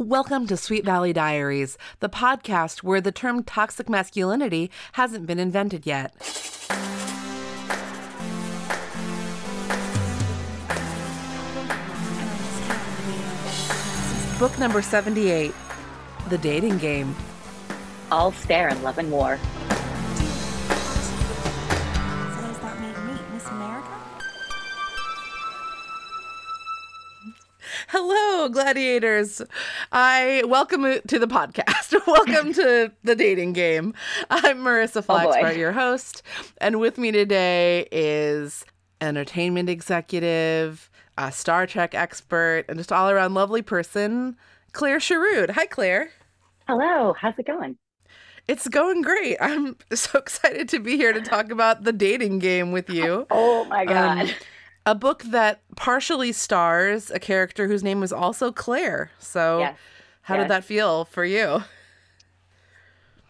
Welcome to Sweet Valley Diaries, the podcast where the term toxic masculinity hasn't been invented yet. Book number 78 The Dating Game. All Stare in love and war. Hello, gladiators. I welcome to the podcast. welcome to the dating game. I'm Marissa Oh, boy. Your host, and with me today is entertainment executive, a Star Trek expert, and just all around lovely person, Claire Sharood. Hi, Claire. Hello, how's it going? It's going great. I'm so excited to be here to talk about the dating game with you. Oh my god. Um, a book that partially stars a character whose name was also Claire. So, Yes, how did that feel for you?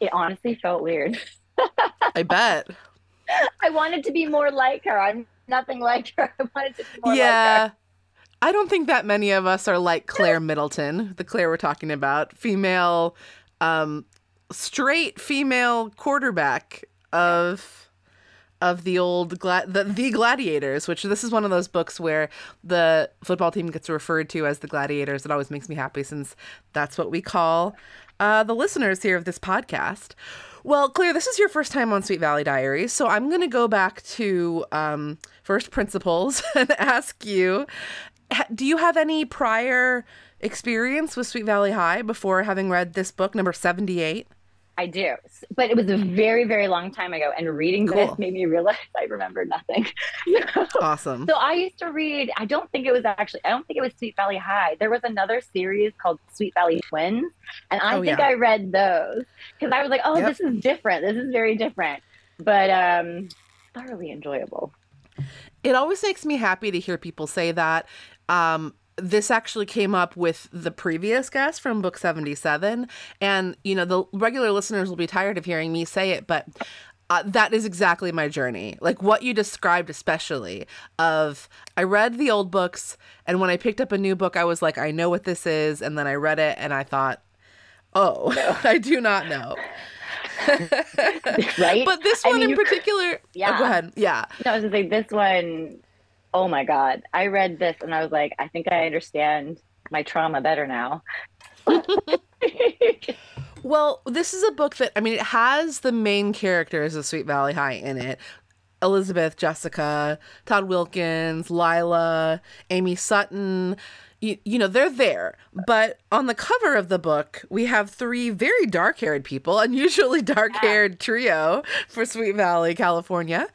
it honestly felt weird. I bet. I wanted to be more like her. I'm nothing like her. I wanted to be more like yeah. her. I don't think that many of us are like Claire Middleton, the Claire we're talking about, female, um, straight female quarterback of of the old gla- the, the gladiators which this is one of those books where the football team gets referred to as the gladiators. It always makes me happy since that's what we call uh, the listeners here of this podcast. Well claire this is your first time on sweet valley diaries so i'm going to go back to um, first principles and ask you do you have any prior experience with sweet valley high before having read this book number 78 I do. But it was a very, very long time ago. And reading Cool. this made me realize I remember nothing. awesome so I used to read, I don't think it was actually, I don't think it was Sweet Valley High. There was another series called Sweet Valley Twins. And I Oh, think yeah. I read those because I was like, oh, Yep. this is different. This is very different. But um thoroughly enjoyable. It always makes me happy to hear people say that. Um, this actually came up with the previous guest from book 77. And, you know, the regular listeners will be tired of hearing me say it, but uh, that is exactly my journey. Like what you described, especially of I read the old books, and when I picked up a new book, I was like, I know what this is. And then I read it and I thought, oh, I do not know. Right? But this I one mean, in particular, Yeah. oh, go ahead. Yeah. No, I was gonna say this one, oh my God. I read this and I was like, I think I understand my trauma better now. Well, this is a book that I mean it has the main characters of Sweet Valley High in it. Elizabeth, Jessica, Todd Wilkins, Lila, Amy Sutton. You, you know, they're there. But on the cover of the book, we have three very dark haired people, unusually dark haired trio for Sweet Valley, California.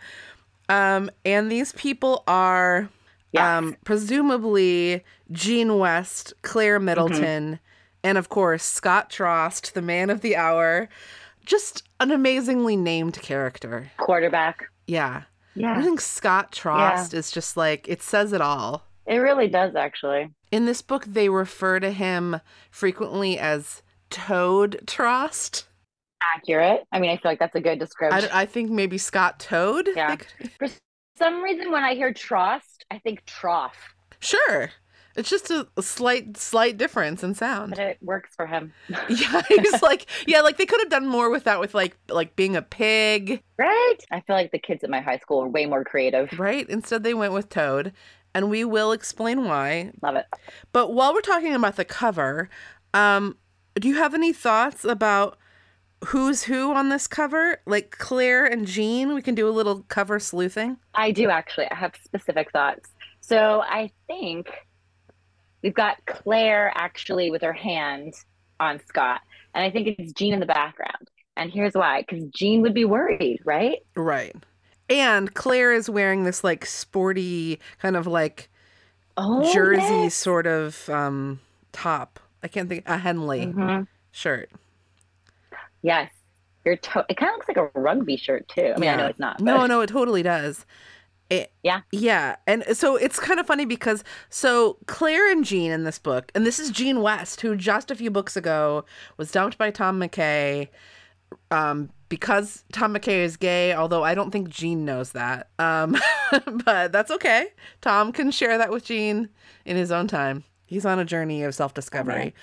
Um, and these people are Yes. um, presumably Jean West, Claire Middleton, and of course Scott Trost, the man of the hour. Just an amazingly named character. Quarterback. Yeah. Yeah. I think Scott Trost is just like, it says it all. It really does actually. In this book, they refer to him frequently as Toad Trost. Accurate. I mean, I feel like that's a good description. I, I think maybe Scott Toad. Yeah. Like, For some reason, when I hear trust, I think trough, sure. It's just a, a slight, slight difference in sound. but it works for him. Yeah, he's like, yeah, like they could have done more with that, with like, like being a pig, right? I feel like the kids at my high school are way more creative. right? Instead, they went with Toad, and we will explain why. Love it. But while we're talking about the cover, um, do you have any thoughts about who's who on this cover? Like Claire and Jean, we can do a little cover sleuthing. I do actually. I have specific thoughts. So I think we've got Claire actually with her hand on Scott, and I think it's Jean in the background. And here's why: because Jean would be worried, right? Right. And Claire is wearing this like sporty kind of like Oh, jersey yes. sort of um top. I can't think a Henley Mhm. shirt. Yes, your toe. It kind of looks like a rugby shirt too. I mean, I know it's not. No, but- no, it totally does. It, Yeah. Yeah. And so it's kind of funny because so Claire and Jean in this book, and this is Jean West, who just a few books ago was dumped by Tom McKay um, because Tom McKay is gay, although I don't think Jean knows that. Um, but that's okay. Tom can share that with Jean in his own time. He's on a journey of self discovery.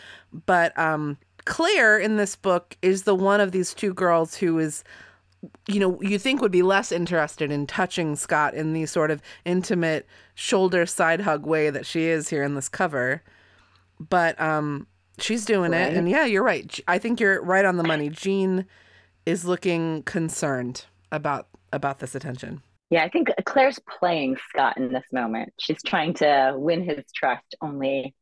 But um, Claire in this book is the one of these two girls who is, you know, you think would be less interested in touching Scott in the sort of intimate shoulder side hug way that she is here in this cover. But um, she's doing it. And yeah, you're right. I think you're right on the money. Jean is looking concerned about about this attention. Yeah, I think Claire's playing Scott in this moment. She's trying to win his trust, only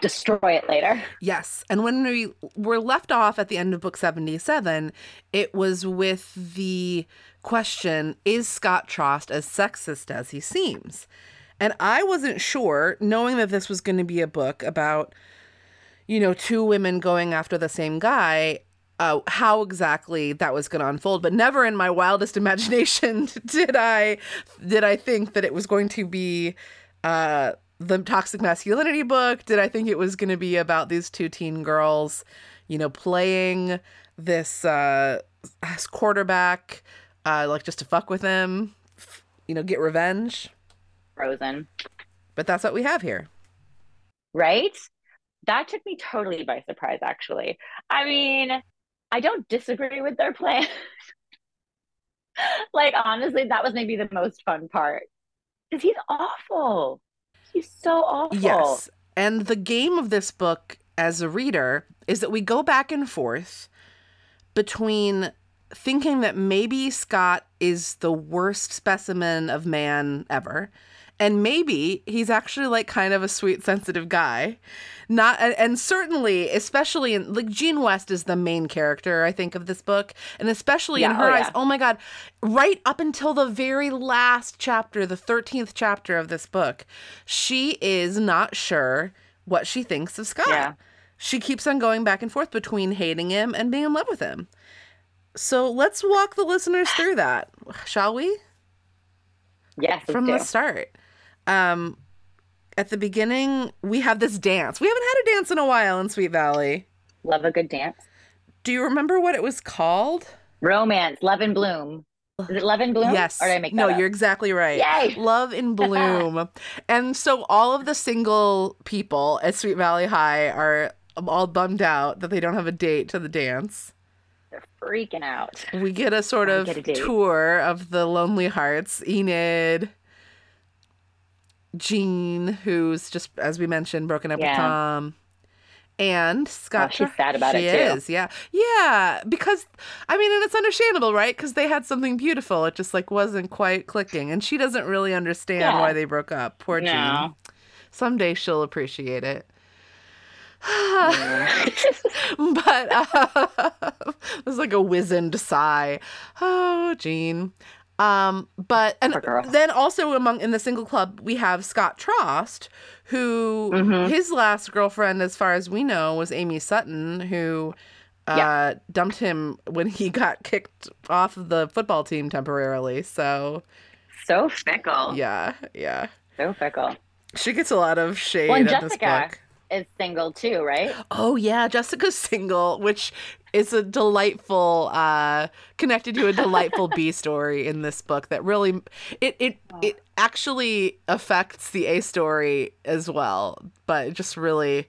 destroy it later. Yes. And when we were left off at the end of book 77, it was with the question Is Scott Trost as sexist as he seems? And I wasn't sure, knowing that this was going to be a book about, you know, two women going after the same guy, uh, how exactly that was going to unfold. But never in my wildest imagination did I did I think that it was going to be uh, the toxic masculinity book. Did I think it was going to be about these two teen girls, you know, playing this uh, quarterback, uh, like just to fuck with him, you know, get revenge. Frozen, But that's what we have here. right? That took me totally by surprise, actually. I mean, I don't disagree with their plan. like, honestly, that was maybe the most fun part because he's awful. He's so awful. Yes. And the game of this book as a reader is that we go back and forth between thinking that maybe Scott is the worst specimen of man ever. And maybe he's actually like kind of a sweet, sensitive guy. Not and, and certainly, especially in like Jean West is the main character, I think, of this book. And especially in oh, her oh, eyes, yeah. oh my god, right up until the very last chapter, the 13th chapter of this book, she is not sure what she thinks of Scott. Yeah. She keeps on going back and forth between hating him and being in love with him. So let's walk the listeners through that, shall we? Yes, From the start. Um, at the beginning, we have this dance. We haven't had a dance in a while in Sweet Valley. Love a good dance. Do you remember what it was called? Romance, Love and Bloom. Is it Love and Bloom? Yes. Or did I make that no, up? you're exactly right. Yay! Love in Bloom. and so all of the single people at Sweet Valley High are all bummed out that they don't have a date to the dance. They're freaking out. We get a sort I of a tour of the Lonely Hearts. Enid, Jean, who's just as we mentioned, broken up with Tom, and Scott. Oh, she's sad about she it, too. is, yeah, yeah. Because I mean, and it's understandable, right? Because they had something beautiful. It just like wasn't quite clicking, and she doesn't really understand Yeah. why they broke up. Poor Jean. Someday she'll appreciate it. but uh, it was like a wizened sigh. Oh, Jean. Um, but and then also among in the single club we have Scott Trost, who Mhm. his last girlfriend, as far as we know, was Amy Sutton, who uh, Yeah. dumped him when he got kicked off of the football team temporarily. So so fickle. yeah, yeah, So fickle. she gets a lot of shade Well, and at this Jessica book. Is single too, right? Oh yeah, Jessica's single, which is a delightful uh connected to a delightful B story in this book that really it it it actually affects the A story as well, but it just really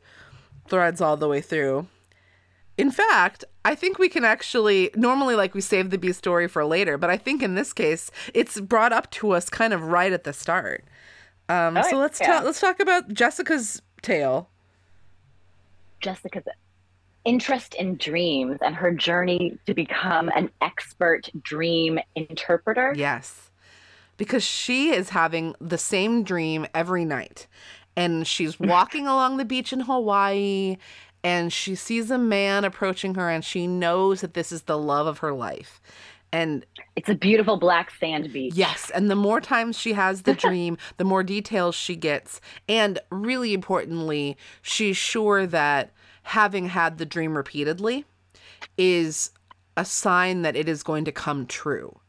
threads all the way through. In fact, I think we can actually normally like we save the B story for later, but I think in this case it's brought up to us kind of right at the start. Um, Oh, so let's yeah. talk. Let's talk about Jessica's tale. Jessica's interest in dreams and her journey to become an expert dream interpreter. Yes. Because she is having the same dream every night. And she's walking along the beach in Hawaii and she sees a man approaching her and she knows that this is the love of her life. And It's a beautiful black sand beach. yes, and the more times she has the dream, the more details she gets. And really importantly, she's sure that having had the dream repeatedly is a sign that it is going to come true.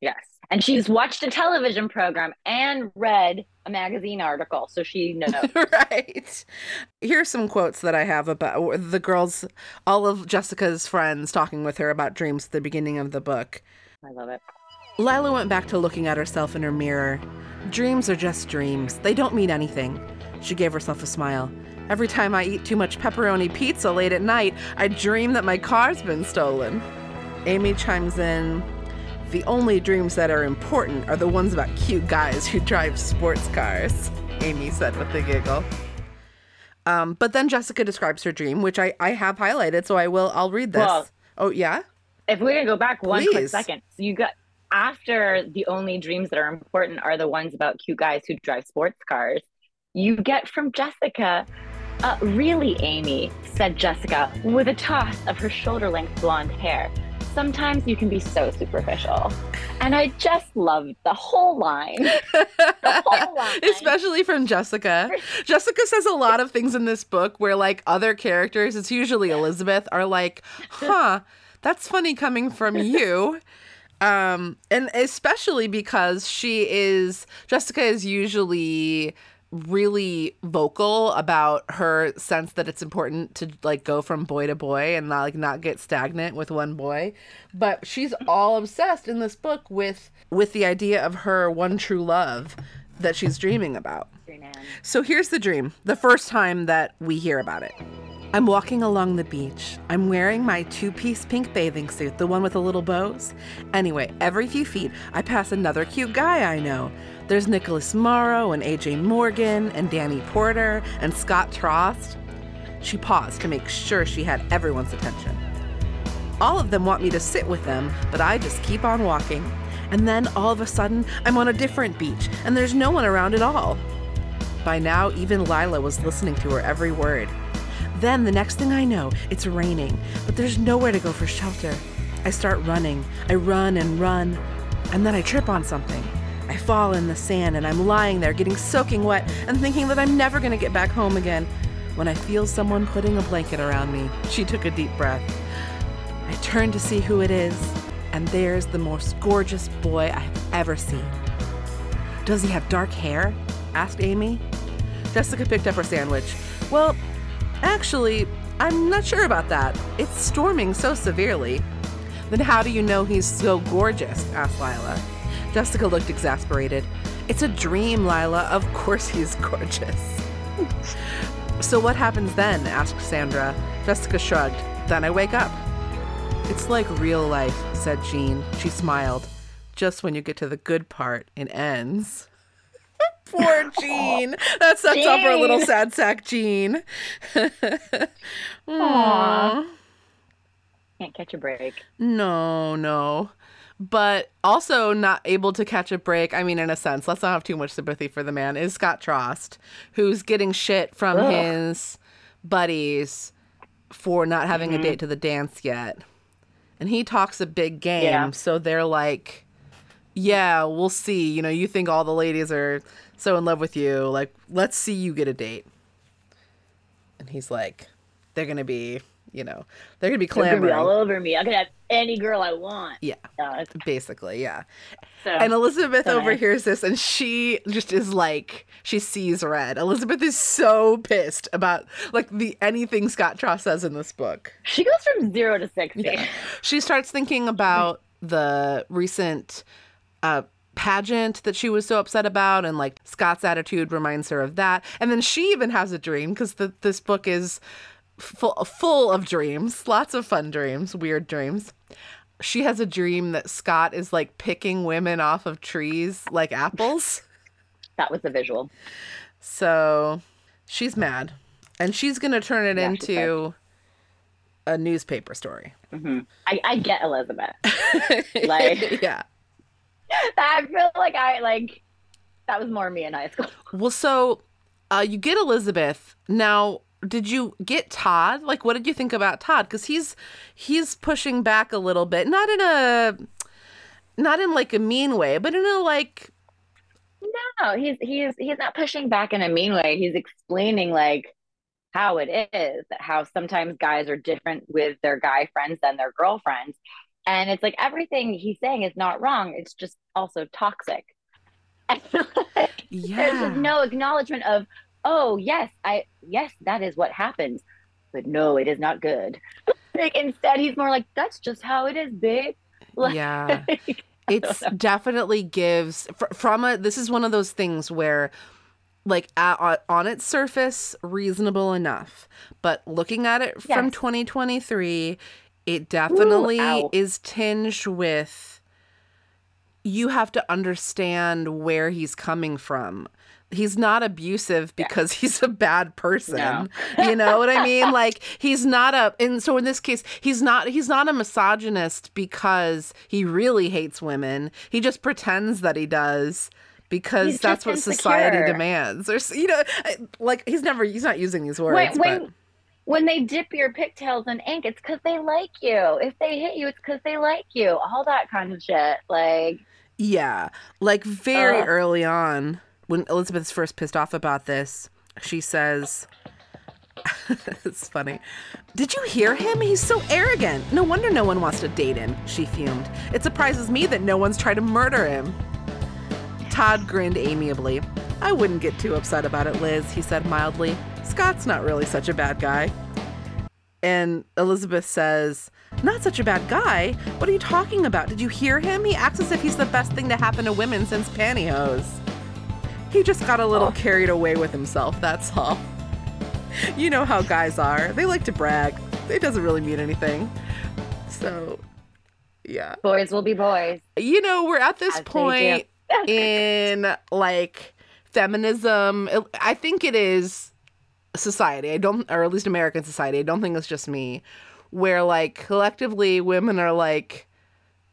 Yes. And she's watched a television program and read a magazine article, so she knows. right. Here's some quotes that I have about the girls, all of Jessica's friends talking with her about dreams at the beginning of the book. I love it. Lila went back to looking at herself in her mirror. Dreams are just dreams, they don't mean anything. She gave herself a smile. Every time I eat too much pepperoni pizza late at night, I dream that my car's been stolen. Amy chimes in. The only dreams that are important are the ones about cute guys who drive sports cars, Amy said with a giggle. Um, but then Jessica describes her dream, which I, I have highlighted, so I will I'll read this. Well, oh yeah? if we're gonna go back one quick second, so you got after the only dreams that are important are the ones about cute guys who drive sports cars. You get from Jessica, uh, really, Amy, said Jessica with a toss of her shoulder length blonde hair. Sometimes you can be so superficial. And I just loved the whole line. The whole line. Especially from Jessica. Jessica says a lot of things in this book where, like, other characters, it's usually Elizabeth, are like, huh, that's funny coming from you. Um, and especially because she is, Jessica is usually really vocal about her sense that it's important to like go from boy to boy and not like not get stagnant with one boy. But she's all obsessed in this book with with the idea of her one true love that she's dreaming about. So here's the dream the first time that we hear about it I'm walking along the beach. I'm wearing my two piece pink bathing suit, the one with the little bows. Anyway, every few feet, I pass another cute guy I know. There's Nicholas Morrow and AJ Morgan and Danny Porter and Scott Trost. She paused to make sure she had everyone's attention. All of them want me to sit with them, but I just keep on walking. And then all of a sudden, I'm on a different beach, and there's no one around at all. By now, even Lila was listening to her every word. Then, the next thing I know, it's raining, but there's nowhere to go for shelter. I start running. I run and run, and then I trip on something. I fall in the sand, and I'm lying there getting soaking wet and thinking that I'm never going to get back home again when I feel someone putting a blanket around me. She took a deep breath. I turn to see who it is, and there's the most gorgeous boy I've ever seen. Does he have dark hair? asked Amy. Jessica picked up her sandwich. Well, actually, I'm not sure about that. It's storming so severely. Then how do you know he's so gorgeous? asked Lila. Jessica looked exasperated. It's a dream, Lila. Of course he's gorgeous. so what happens then? asked Sandra. Jessica shrugged. Then I wake up. It's like real life, said Jean. She smiled. Just when you get to the good part, it ends. Poor Jean. That sucks up her little sad sack, Jean. Aww. Can't catch a break. No, no. But also not able to catch a break. I mean, in a sense, let's not have too much sympathy for the man. Is Scott Trost, who's getting shit from Ugh. his buddies for not having Mm-hmm. a date to the dance yet. And he talks a big game. Yeah. So they're like, yeah, we'll see. You know, you think all the ladies are so in love with you. Like, let's see you get a date. And he's like, they're going to be, you know, they're going to be They're gonna be clamoring. all over me. I could have any girl I want. Yeah. Uh, Basically, yeah. so, And Elizabeth so overhears this and she just is like, she sees red. Elizabeth is so pissed about like the anything Scott Trost says in this book. she goes from zero to sixty. Yeah. She starts thinking about the recent uh, pageant that she was so upset about, and like Scott's attitude reminds her of that. And then she even has a dream because this book is full full of dreams, lots of fun dreams, weird dreams. She has a dream that Scott is like picking women off of trees like apples. That was the visual. So she's mad, and she's gonna turn it Yeah, into a newspaper story. hmm I, I get Elizabeth. Like- yeah. I feel like I like that was more me in high school. Well, so uh, you get Elizabeth. Now, did you get Todd? Like, what did you think about Todd? Because he's he's pushing back a little bit, not in a not in like a mean way, but in a like No, he's he's he's not pushing back in a mean way. He's explaining like how it is that how sometimes guys are different with their guy friends than their girlfriends. And it's like everything he's saying is not wrong. It's just also toxic. Like, yeah. There's just no acknowledgement of, oh yes, I yes, that is what happens. But no, it is not good. like instead he's more like, that's just how it is, babe. Like, yeah. It's definitely gives fr- from a this is one of those things where like at, on- on its surface reasonable enough but looking at it from 2023 it definitely ow. is tinged with you have to understand where he's coming from. He's not abusive because he's a bad person No. you know what i mean? Like he's not a and so in this case he's not he's not a misogynist because he really hates women. He just pretends that he does because He's that's what society demands. Or you know like he's never he's not using these words when when, but when they dip your pigtails in ink, it's because they like you. If they hit you, it's because they like you. All that kind of shit. Like, Yeah. Like very Ugh. early on, when Elizabeth's first pissed off about this, she says, It's funny. Did you hear him? He's so arrogant. No wonder no one wants to date him, she fumed. It surprises me that no one's tried to murder him. Todd grinned amiably. I wouldn't get too upset about it, Liz, he said mildly. Scott's not really such a bad guy. And Elizabeth says, Not such a bad guy. What are you talking about? Did you hear him? He acts as if he's the best thing to happen to women since pantyhose. He just got a little oh. carried away with himself, that's all. You know how guys are. They like to brag. It doesn't really mean anything. So, yeah. boys will be boys. You know, we're at this As point in like feminism. I think it is society. I don't, or at least American society. I don't think it's just me, where like collectively women are like,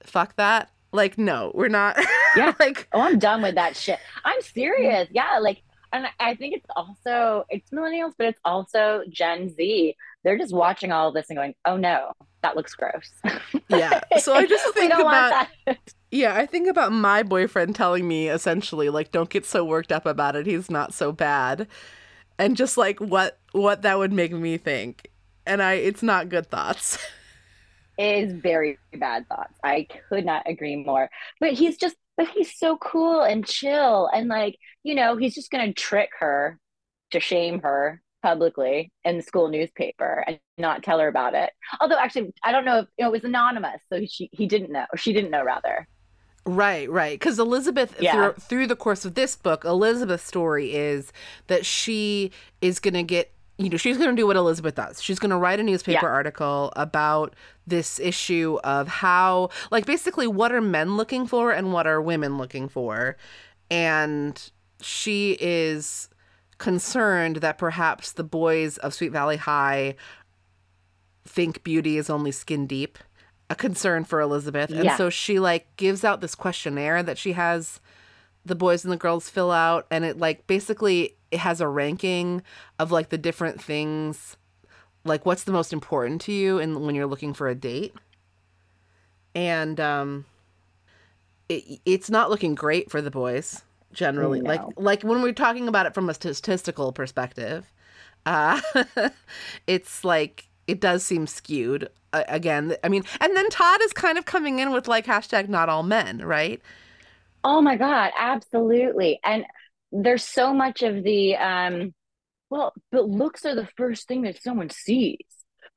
fuck that. Like, no, we're not. Yeah. like, Oh, I'm done with that shit. I'm serious. Mm-hmm. Yeah, like, and I think it's also it's millennials, but it's also Gen Z. They're just watching all of this and going, "Oh no, that looks gross." yeah. So I just think about, yeah, I think about my boyfriend telling me essentially, like, don't get so worked up about it. He's not so bad. And just like what what that would make me think. And I, it's not good thoughts. It is very bad thoughts. I could not agree more. But he's just, but he's so cool and chill, and like, you know, he's just gonna trick her to shame her publicly in the school newspaper and not tell her about it. Although, actually, I don't know if you know, it was anonymous, so she he didn't know. Or she didn't know, rather. Right, right. Because Elizabeth, Yeah. through, through the course of this book, Elizabeth's story is that she is going to get, you know, she's going to do what Elizabeth does. She's going to write a newspaper Yeah. article about this issue of how, like, basically, what are men looking for and what are women looking for. And she is concerned that perhaps the boys of Sweet Valley High think beauty is only skin deep a concern for Elizabeth. And Yeah. so she like gives out this questionnaire that she has the boys and the girls fill out and it like basically it has a ranking of like the different things like what's the most important to you and when you're looking for a date. And um it, it's not looking great for the boys generally. Like like when we're talking about it from a statistical perspective, uh it's like it does seem skewed uh, again i mean and then todd is kind of coming in with like hashtag not all men right Oh my God, absolutely. And there's so much of the um well, but looks are the first thing that someone sees.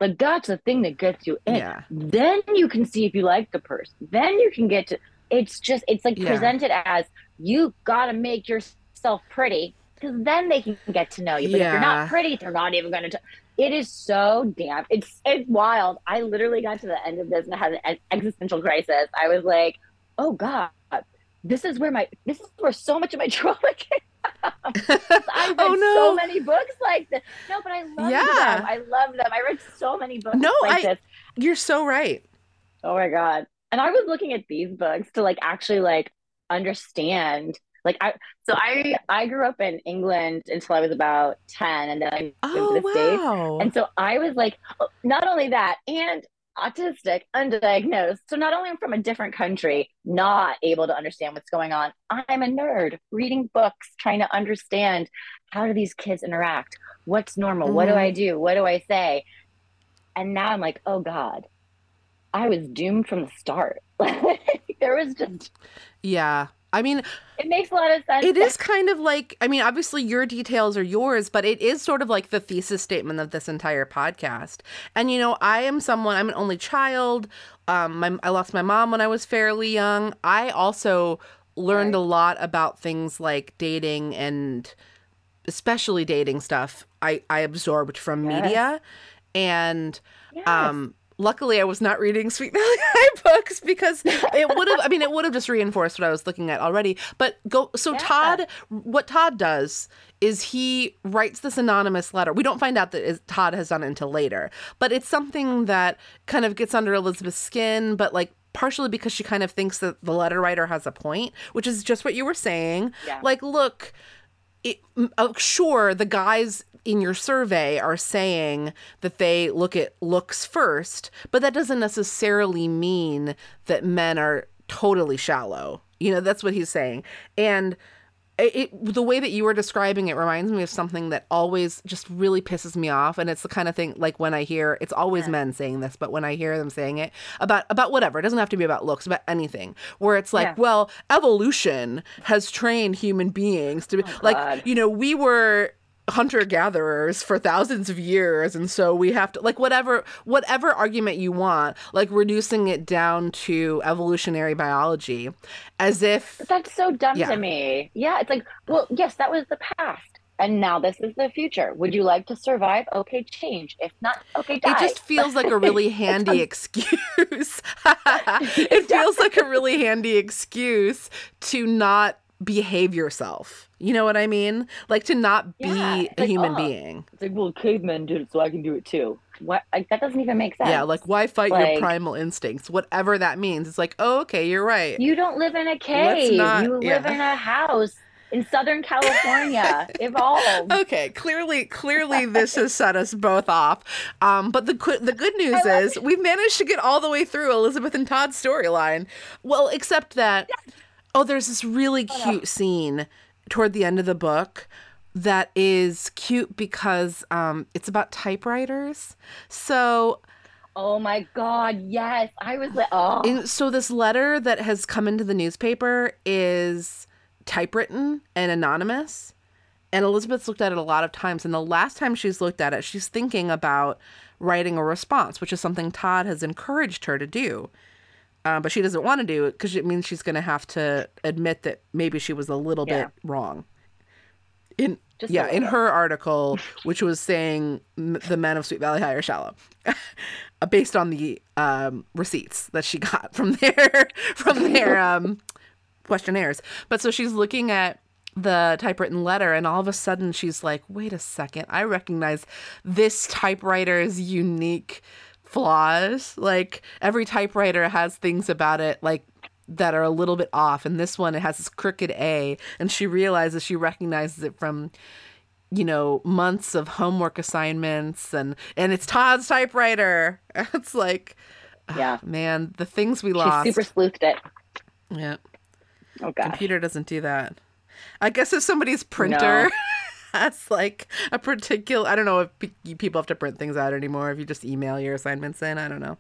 Like that's the thing that gets you in. Yeah. Then you can see if you like the person. Then you can get to it's just it's like Yeah. presented as you gotta make yourself pretty because then they can get to know you. But if you're not pretty, they're not even gonna t- it is so damn it's it's wild. I literally got to the end of this and had an existential crisis. I was like, oh God, this is where my this is where so much of my trauma came from. I oh, read oh no so many books like this. No, but I love Yeah. them. I love them. I read so many books No, like I- this. you're so right Oh my god. And I was looking at these books to like actually like understand like I so I I grew up in England until I was about 10 and then I moved oh to the States. And so I was like, not only that, and autistic, undiagnosed. So not only I'm from a different country, not able to understand what's going on, I'm a nerd reading books, trying to understand how do these kids interact? What's normal? What do. I mm-hmm. do? What do I say? And now I'm like, oh God, I was doomed from the start. there was just, yeah i mean it makes a lot of sense. it is kind of like i mean obviously your details are yours but it is sort of like the thesis statement of this entire podcast and you know i am someone i'm an only child um my, i lost my mom when i was fairly young i also learned Right. a lot about things like dating and especially dating stuff, I I absorbed from Yes. media, and Yes. um. Luckily, I was not reading Sweet Valley High books because it would have. I mean, it would have just reinforced what I was looking at already. But go. So Yeah. Todd, what Todd does is he writes this anonymous letter. We don't find out that is- Todd has done it until later, but it's something that kind of gets under Elizabeth's skin. But like partially because she kind of thinks that the letter writer has a point, which is just what you were saying. Yeah. Like, look, it, uh, sure, the guys in your survey are saying that they look at looks first, but that doesn't necessarily mean that men are totally shallow. You know, that's what he's saying. And it, the way that you were describing it reminds me of something that always just really pisses me off and it's the kind of thing like when i hear it's always men saying this but when i hear them saying it about about whatever it doesn't have to be about looks about anything where it's like Yeah. well evolution has trained human beings to be oh, like God. you know we were hunter gatherers for thousands of years and so we have to like whatever whatever argument you want like reducing it down to evolutionary biology as if That's so dumb Yeah. to me. Yeah, it's like, well, yes, that was the past. And now this is the future. Would you like to survive? Okay, change. If not, okay, die. It just feels like a really handy excuse. it feels like a really handy excuse to not behave yourself. You know what I mean? Like to not be Yeah, a like, human oh. being. It's like, well, cavemen did it, so I can do it too. What? Like that doesn't even make sense. Yeah, like why fight your primal instincts? Whatever that means. It's like, oh, okay, you're right. you don't live in a cave. not- you live yeah. in a house in Southern California. Evolve. Okay, clearly, clearly, this has set us both off. Um, but the the good news is we've managed to get all the way through Elizabeth and Todd's storyline. Well, except that, oh, there's this really cute scene toward the end of the book that is cute because um, it's about typewriters. So Oh my God, yes. I was like, oh, so this letter that has come into the newspaper is typewritten and anonymous. And Elizabeth's looked at it a lot of times. And the last time she's looked at it, she's thinking about writing a response, which is something Todd has encouraged her to do. Uh, but she doesn't want to do it because it means she's going to have to admit that maybe she was a little Yeah. bit wrong. In Just yeah, in her article, which was saying the men of Sweet Valley High are shallow, based on the um, receipts that she got from their from their um, questionnaires. But so she's looking at the typewritten letter, and all of a sudden she's like, "Wait a second! I recognize this typewriter's unique flaws. Like every typewriter has things about it, like." That are a little bit off, and this one it has this crooked A, and she realizes she recognizes it from you know months of homework assignments and and it's Todd's typewriter. It's like ah, yeah. man, the things we lost. She super sleuthed it. yeah, Oh gosh. computer doesn't do that. I guess if somebody's printer has like a particular, I don't know if pe- people have to print things out anymore. If you just email your assignments in, I don't know.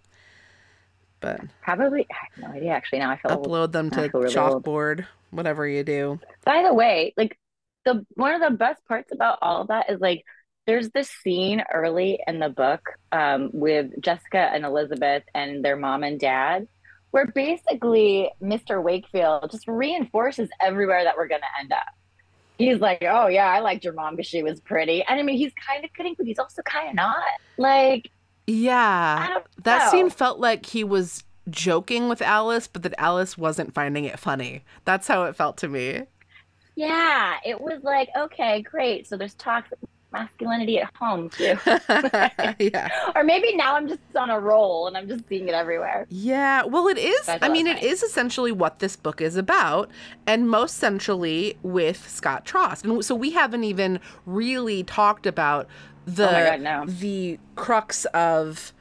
But Probably. I have no idea. Actually, now I feel. old. upload them I to really old. chalkboard, whatever you do. By the way, like the one of the best parts about all of that is like there's this scene early in the book um, with Jessica and Elizabeth and their mom and dad, where basically Mr. Wakefield just reinforces everywhere that we're gonna end up. He's like, "Oh yeah, I liked your mom because she was pretty," and I mean, he's kind of kidding, but he's also kind of not. Like, Yeah, that scene felt like he was joking with Alice, but that Alice wasn't finding it funny. That's how it felt to me. Yeah, it was like, okay, great. So there's toxic masculinity at home too. yeah. or maybe now I'm just on a roll and I'm just seeing it everywhere. Yeah, well, it is. I mean, it is essentially what this book is about, and most centrally with Scott Trost. And so we haven't even really talked about the Oh God, no. the crux of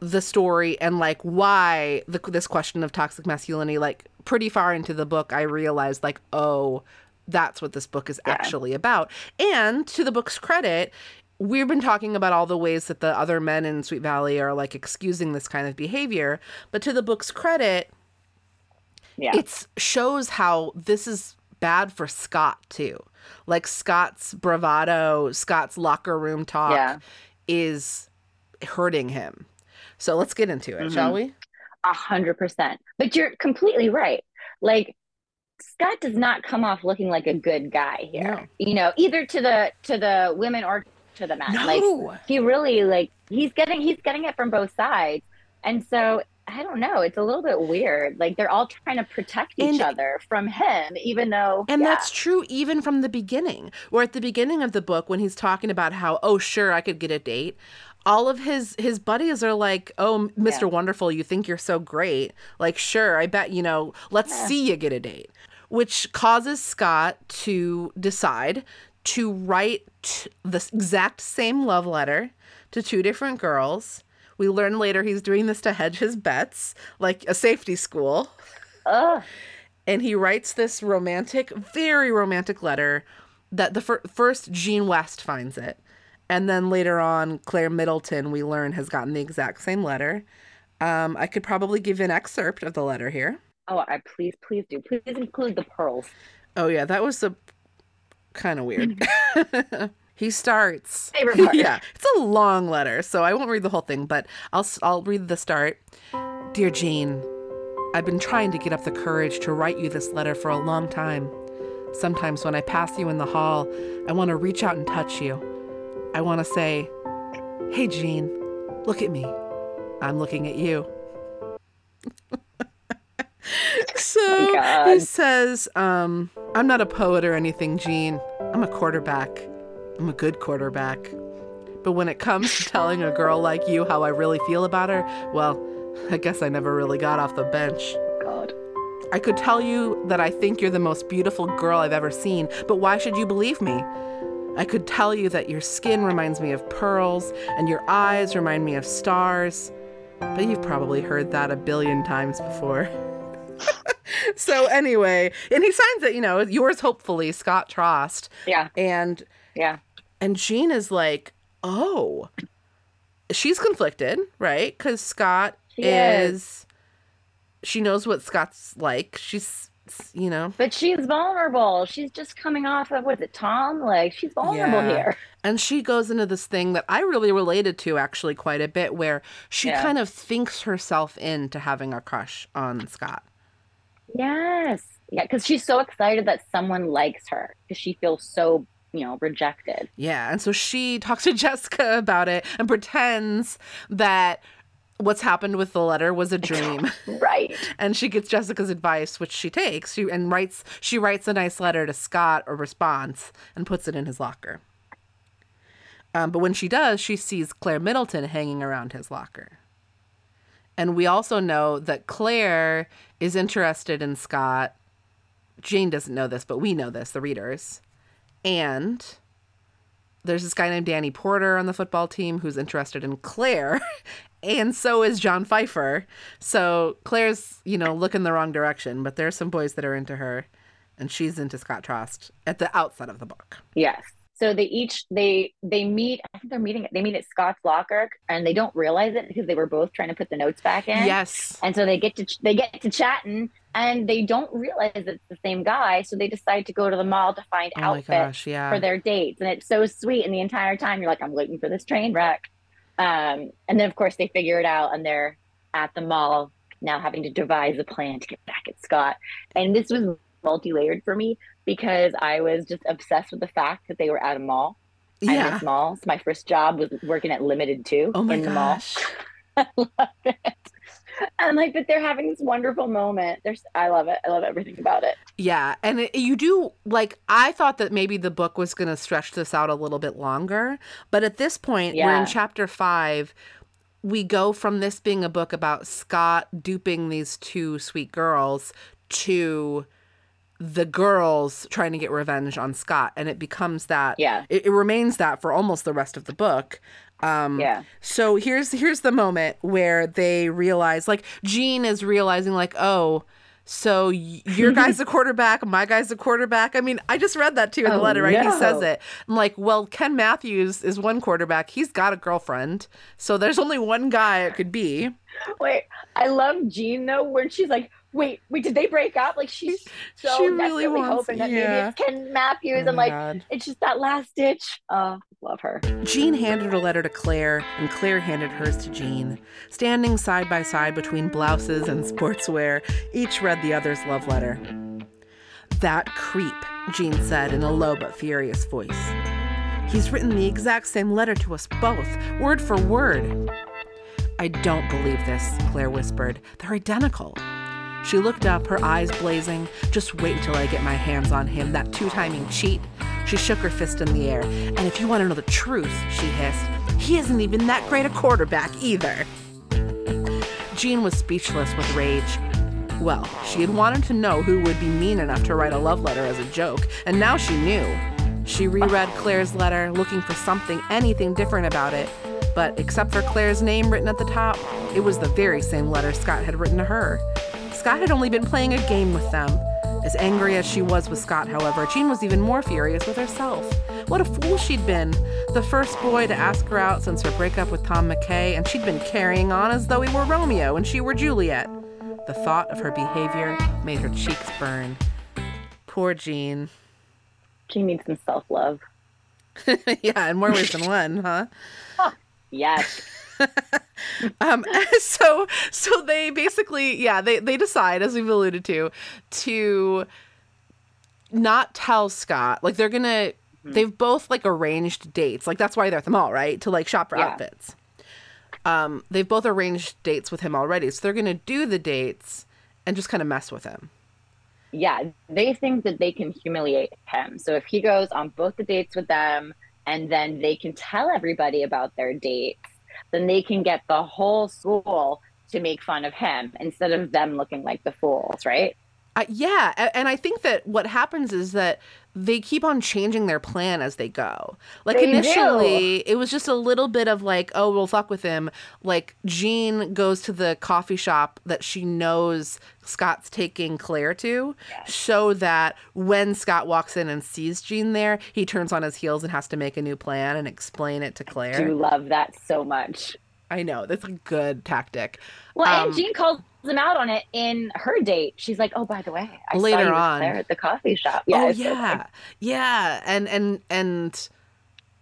the story and like why the, this question of toxic masculinity. Like pretty far into the book, I realized like, oh, that's what this book is Yeah. actually about. And to the book's credit, we've been talking about all the ways that the other men in Sweet Valley are like excusing this kind of behavior. But to the book's credit, Yeah. it shows how this is bad for Scott too. Like Scott's bravado, Scott's locker room talk Yeah. is hurting him. So let's get into it, shall mm-hmm. we? A hundred percent. But you're completely right. Like Scott does not come off looking like a good guy here. No. You know, either to the to the women or to the men. No. Like he really like he's getting he's getting it from both sides. And so I don't know, it's a little bit weird. Like they're all trying to protect each And- other from him, even though And yeah, that's true even from the beginning. Or at the beginning of the book when he's talking about how, oh sure, I could get a date. All of his his buddies are like, "Oh, Mr. Yeah. Wonderful, you think you're so great. Like, sure, I bet, you know, let's Yeah. see you get a date." Which causes Scott to decide to write t- the exact same love letter to two different girls. We learn later he's doing this to hedge his bets, like a safety school ugh, and he writes this romantic, very romantic letter that the fir- first Jean West finds it, and then later on Claire Middleton we learn has gotten the exact same letter. Um, I could probably give an excerpt of the letter here. oh I please, please do. Please include the pearls. Oh yeah, that was a kind of weird. he starts. Favorite part. yeah, it's a long letter, so I won't read the whole thing, but I'll s- I'll read the start. Dear Jean, I've been trying to get up the courage to write you this letter for a long time. Sometimes when I pass you in the hall, I want to reach out and touch you. I want to say, "Hey Jean, look at me. I'm looking at you." so Oh he says, um, I'm not a poet or anything, Jean. I'm a quarterback. I'm a good quarterback. But when it comes to telling a girl like you how I really feel about her, well, I guess I never really got off the bench. God. I could tell you that I think you're the most beautiful girl I've ever seen, but why should you believe me? I could tell you that your skin reminds me of pearls and your eyes remind me of stars, but you've probably heard that a billion times before. so anyway, and he signs it, you know, yours hopefully, Scott Trost, Yeah, and yeah. and Jean is like, "Oh." She's conflicted, right? Cuz Scott is is. she knows what Scott's like. She's you know, But she's vulnerable. She's just coming off of what is it, Tom? Like she's vulnerable Yeah. here. and she goes into this thing that I really related to actually quite a bit where she Yeah. kind of thinks herself into having a crush on Scott. Yes. Yeah, because she's so excited that someone likes her because she feels so, you know, rejected. Yeah, and so she talks to Jessica about it and pretends that what's happened with the letter was a dream. Right. and she gets Jessica's advice, which she takes. She and writes she writes a nice letter to Scott, a response, and puts it in his locker. Um, but when she does, she sees Claire Middleton hanging around his locker. And we also know that Claire is interested in Scott. Jane doesn't know this, but we know this, the readers. And there's this guy named Danny Porter on the football team who's interested in Claire, and so is John Pfeifer. So Claire's, you know, looking the wrong direction, but there's some boys that are into her, and she's into Scott Trost at the outset of the book. Yes. So they each they they meet. I think they're meeting. They meet at Scott's locker, and they don't realize it because they were both trying to put the notes back in. Yes. And so they get to they get to chatting, and they don't realize it's the same guy. So they decide to go to the mall to find Oh outfits gosh, yeah. for their dates, and it's so sweet. And the entire time you're like, I'm waiting for this train wreck. Um, and then of course they figure it out, and they're at the mall now having to devise a plan to get back at Scott. And this was multi-layered for me because I was just obsessed with the fact that they were at a mall. I yeah. miss malls. My first job was working at Limited Too Oh in the mall. I love it. I'm like, but they're having this wonderful moment. There's, I love it. I love everything about it. Yeah, and it, you do like I thought that maybe the book was going to stretch this out a little bit longer, but at this point we're in chapter 5. We go from this being a book about Scott duping these two sweet girls to the girls trying to get revenge on Scott and it becomes that Yeah. it, it remains that for almost the rest of the book. Um Yeah. so here's here's the moment where they realize like Jean is realizing like oh so your guy's a quarterback my guy's a quarterback. I mean I just read that too in the Oh, letter right? He says it. I'm like well Ken Matthews is one quarterback. He's got a girlfriend. So there's only one guy it could be. Wait, I love Jean though, when she's like, wait, wait, did they break up? Like she's so She really desperately wants- hoping that yeah. maybe it's Ken Matthews. Oh I'm like, God. it's just that last ditch. Oh, love her. Jean handed a letter to Claire, and Claire handed hers to Jean. Standing side by side between blouses and sportswear, each read the other's love letter. That creep, Jean said in a low but furious voice. He's written the exact same letter to us both, word for word. I don't believe this, Claire whispered. They're identical. She looked up, her eyes blazing. Just wait until I get my hands on him, that two timing cheat. She shook her fist in the air. And if you want to know the truth, she hissed, he isn't even that great a quarterback either. Jean was speechless with rage. Well, she had wanted to know who would be mean enough to write a love letter as a joke, and now she knew. She reread Claire's letter, looking for something, anything different about it. But except for Claire's name written at the top, it was the very same letter Scott had written to her. Scott had only been playing a game with them. As angry as she was with Scott, however, Jean was even more furious with herself. What a fool she'd been. The first boy to ask her out since her breakup with Tom McKay, and she'd been carrying on as though he were Romeo and she were Juliet. The thought of her behavior made her cheeks burn. Poor Jean. She needs some self love. yeah, in more ways than one, huh? Yes. um so so they basically yeah they they decide as we've alluded to to not tell scott like they're gonna they've both like arranged dates. Like that's why they're at the mall right? To like shop for Yeah. outfits. Um they've both arranged dates with him already. So they're gonna do the dates and just kind of mess with him. Yeah, they think that they can humiliate him. So if he goes on both the dates with them and then they can tell everybody about their dates, then they can get the whole school to make fun of him instead of them looking like the fools, right? Uh, yeah, and I think that what happens is that they keep on changing their plan as they go. Like They do. initially, it was just a little bit of like, oh, we'll fuck with him. Like Jean goes to the coffee shop that she knows Scott's taking Claire to, so that when Scott walks in and sees Jean there, he turns on his heels and has to make a new plan and explain it to Claire. I do love that so much. I know that's a good tactic. Well, Um, and Jean calls him out on it in her date. She's like, "Oh, by the way, I Later saw you on. Claire at the coffee shop." Yeah, oh it's so yeah, yeah, and and and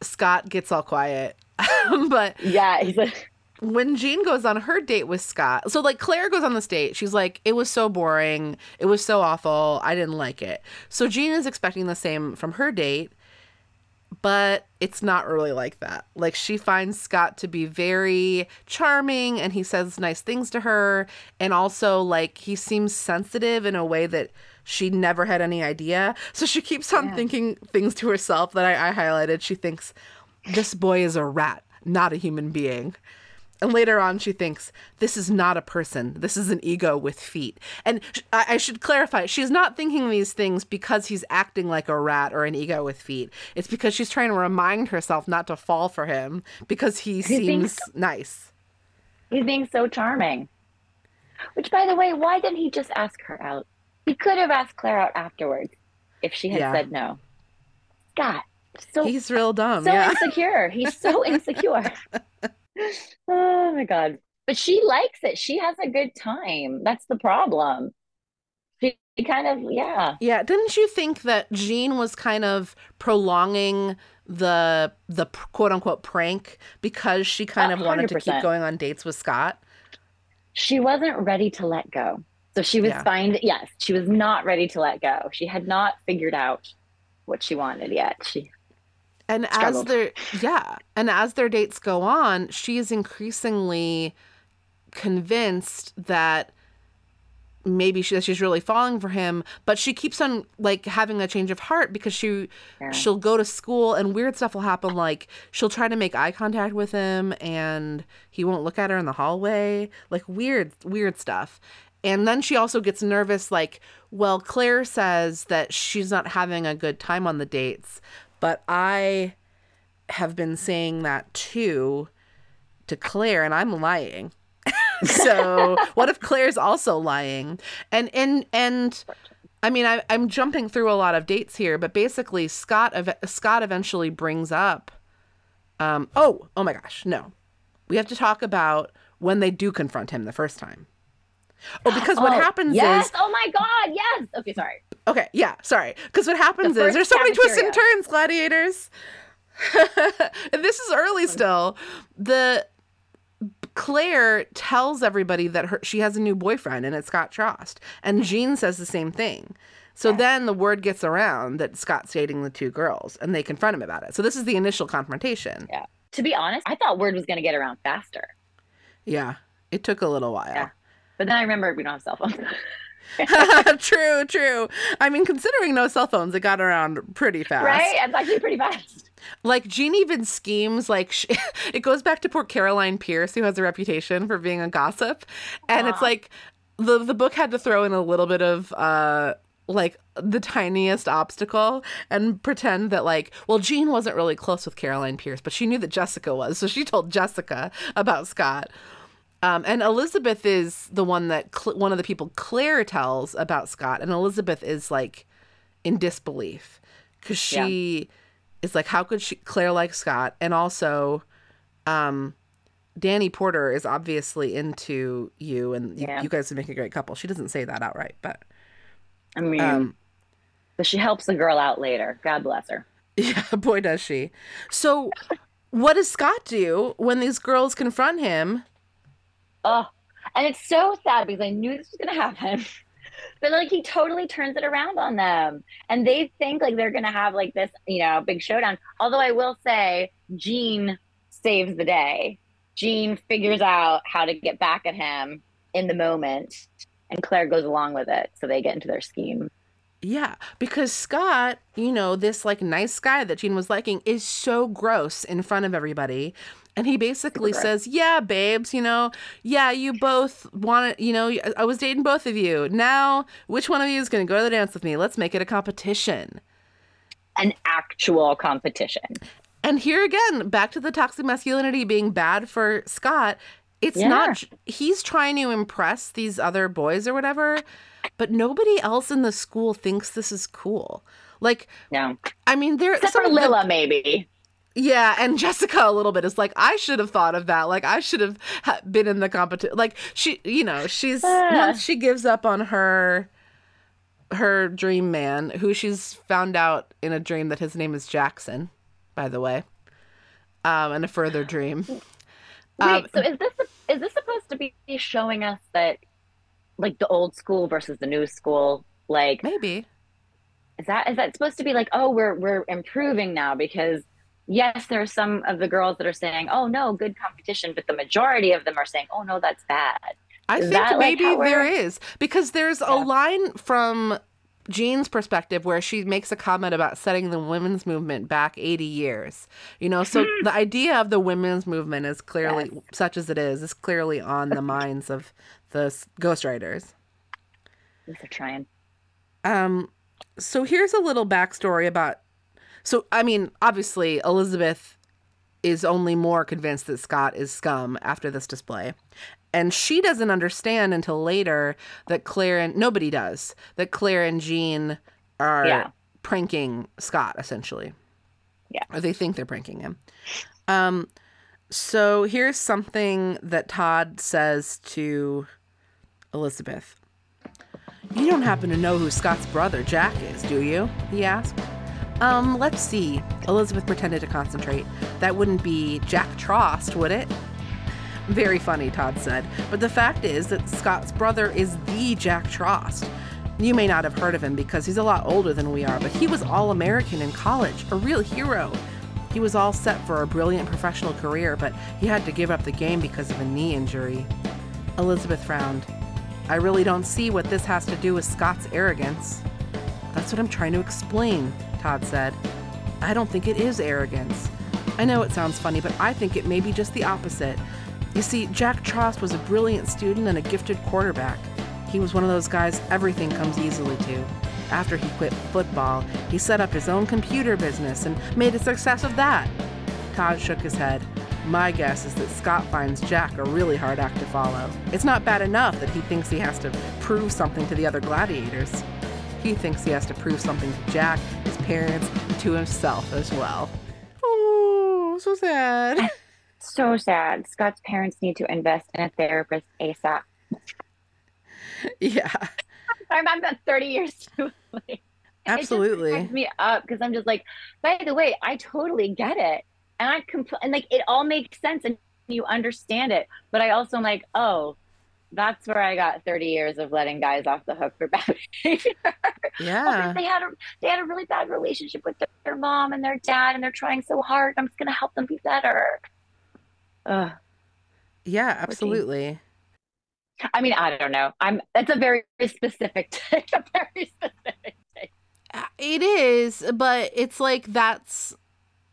Scott gets all quiet, but yeah. He's like, when Jean goes on her date with Scott, so like Claire goes on this date, she's like, it was so boring, it was so awful, I didn't like it. So Jean is expecting the same from her date, but it's not really like that. Like she finds Scott to be very charming and he says nice things to her and also like he seems sensitive in a way that she never had any idea. So she keeps on Yeah. thinking things to herself that I, I highlighted. She thinks this boy is a rat, not a human being. And later on, she thinks, this is not a person. This is an ego with feet. And sh- I, I should clarify, she's not thinking these things because he's acting like a rat or an ego with feet. It's because she's trying to remind herself not to fall for him because he seems nice. he's being so charming. Which, by the way, why didn't he just ask her out? He could have asked Claire out afterwards if she had Yeah. said no. Scott, so He's real dumb. so yeah. insecure. He's so insecure. oh my god. But she likes it. She has a good time. That's the problem. She kind of yeah. Yeah, didn't you think that Jean was kind of prolonging the the quote unquote prank because she kind of wanted to keep going on dates with Scott? She wasn't ready to let go. So she was Yeah. find yes, she was not ready to let go. She had not figured out what she wanted yet. She And as their yeah, and as their dates go on, she is increasingly convinced that maybe she, that she's really falling for him, but she keeps on like having a change of heart because she Yeah. she'll go to school and weird stuff will happen like she'll try to make eye contact with him and he won't look at her in the hallway, like weird weird stuff. And then she also gets nervous like, well, Claire says that she's not having a good time on the dates, but I have been saying that too to Claire and I'm lying. so what if Claire's also lying? And and and I mean I, I'm jumping through a lot of dates here, but basically Scott ev- Scott eventually brings up um oh oh my gosh no we have to talk about when they do confront him the first time. Oh, because what Oh, happens yes. is Oh my god, yes. Okay, sorry. Okay, yeah, sorry. Because what happens The is there's so many twists and turns, gladiators. and this is early still. The Claire tells everybody that her she has a new boyfriend and it's Scott Trost. And Jean says the same thing. So Yeah. then the word gets around that Scott's dating the two girls and they confront him about it. So this is the initial confrontation. Yeah. To be honest, I thought word was going to get around faster. Yeah. It took a little while. Yeah. But then I remembered we don't have cell phones. true, true. I mean, considering no cell phones, it got around pretty fast. right? It's actually pretty fast. Like Jean even schemes like sh it goes back to poor Caroline Pearce who has a reputation for being a gossip and it's like the the book had to throw in a little bit of uh like the tiniest obstacle and pretend that like well Jean wasn't really close with Caroline Pearce but she knew that Jessica was so she told Jessica about Scott um, and Elizabeth is the one that Cl- one of the people Claire tells about Scott, and Elizabeth is like in disbelief because she is like, how could she Claire like Scott? And also, um, Danny Porter is obviously into you, and you, Yeah. you guys would make a great couple. She doesn't say that outright, but I mean, um, but she helps the girl out later. God bless her. yeah, boy does she. So, what does Scott do when these girls confront him? Oh, and it's so sad because I knew this was going to happen. But like he totally turns it around on them, and they think like they're gonna have like this, you know, big showdown. Although I will say, Jean saves the day. Jean figures out how to get back at him in the moment, and Claire goes along with it, so they get into their scheme. Yeah, because Scott, you know, this like nice guy that Jean was liking is so gross in front of everybody. And he basically says, Yeah, babes, you know, yeah, you both want to, you know, I was dating both of you. Now, which one of you is going to go to the dance with me? Let's make it a competition. An actual competition. And here again, back to the toxic masculinity being bad for Scott. It's Yeah. not, he's trying to impress these other boys or whatever, but nobody else in the school thinks this is cool. Like, No, I mean, there except some for of the- Lila, maybe. Yeah, and Jessica a little bit is like, I should have thought of that. Like, I should have been in the competition. Like, she, you know, she's once she gives up on her her dream man, who she's found out in a dream that his name is Jackson, by the way, um, and a further dream. Wait, Um, so is this is this supposed to be showing us that like the old school versus the new school? Like Maybe. is that is that supposed to be like, oh, we're we're improving now because yes, there are some of the girls that are saying, oh no, good competition, but the majority of them are saying, oh no, that's bad. I Is think like, maybe how there because there's a line from Jean's perspective where she makes a comment about setting the women's movement back 80 years. You know, so the idea of the women's movement is clearly Yes. such as it is is clearly on the minds of the ghostwriters. These are trying. Um, so here's a little backstory about. So I mean, obviously Elizabeth is only more convinced that Scott is scum after this display, and she doesn't understand until later that Claire and nobody does that Claire and Jean are Yeah. pranking Scott essentially. Yeah. or they think they're pranking him. Um, so here's something that Todd says to Elizabeth. You don't happen to know who Scott's brother Jack is, do you? He asked. Um, let's see. Elizabeth pretended to concentrate. That wouldn't be Jack Trost, would it? Very funny, Todd said. But the fact is that Scott's brother is the Jack Trost. You may not have heard of him because he's a lot older than we are, but he was all American in college, a real hero. He was all set for a brilliant professional career, but he had to give up the game because of a knee injury. Elizabeth frowned. I really don't see what this has to do with Scott's arrogance. That's what I'm trying to explain, Todd said. I don't think it is arrogance. I know it sounds funny, but I think it may be just the opposite. You see, Jack Trost was a brilliant student and a gifted quarterback. He was one of those guys everything comes easily to. After he quit football, he set up his own computer business and made a success of that. Todd shook his head. My guess is that Scott finds Jack a really hard act to follow. It's not bad enough that he thinks he has to prove something to the other gladiators. He thinks he has to prove something to Jack, parents, to himself as well. Oh, so sad. So sad. Scott's parents need to invest in a therapist ASAP. yeah, I'm, I'm about 30 years too late. absolutely. It just me up because I'm just like, by the way, I totally get it. And I compl- and like it all makes sense and you understand it. But I also am like, oh, that's where I got 30 years of letting guys off the hook for bad behavior. Yeah. they had a they had a really bad relationship with their, their mom and their dad, and they're trying so hard. I'm just gonna help them be better. Ugh. Yeah, absolutely. I mean, I don't know. I'm that's a very specific take. A very specific take. Uh, It is, but it's like that's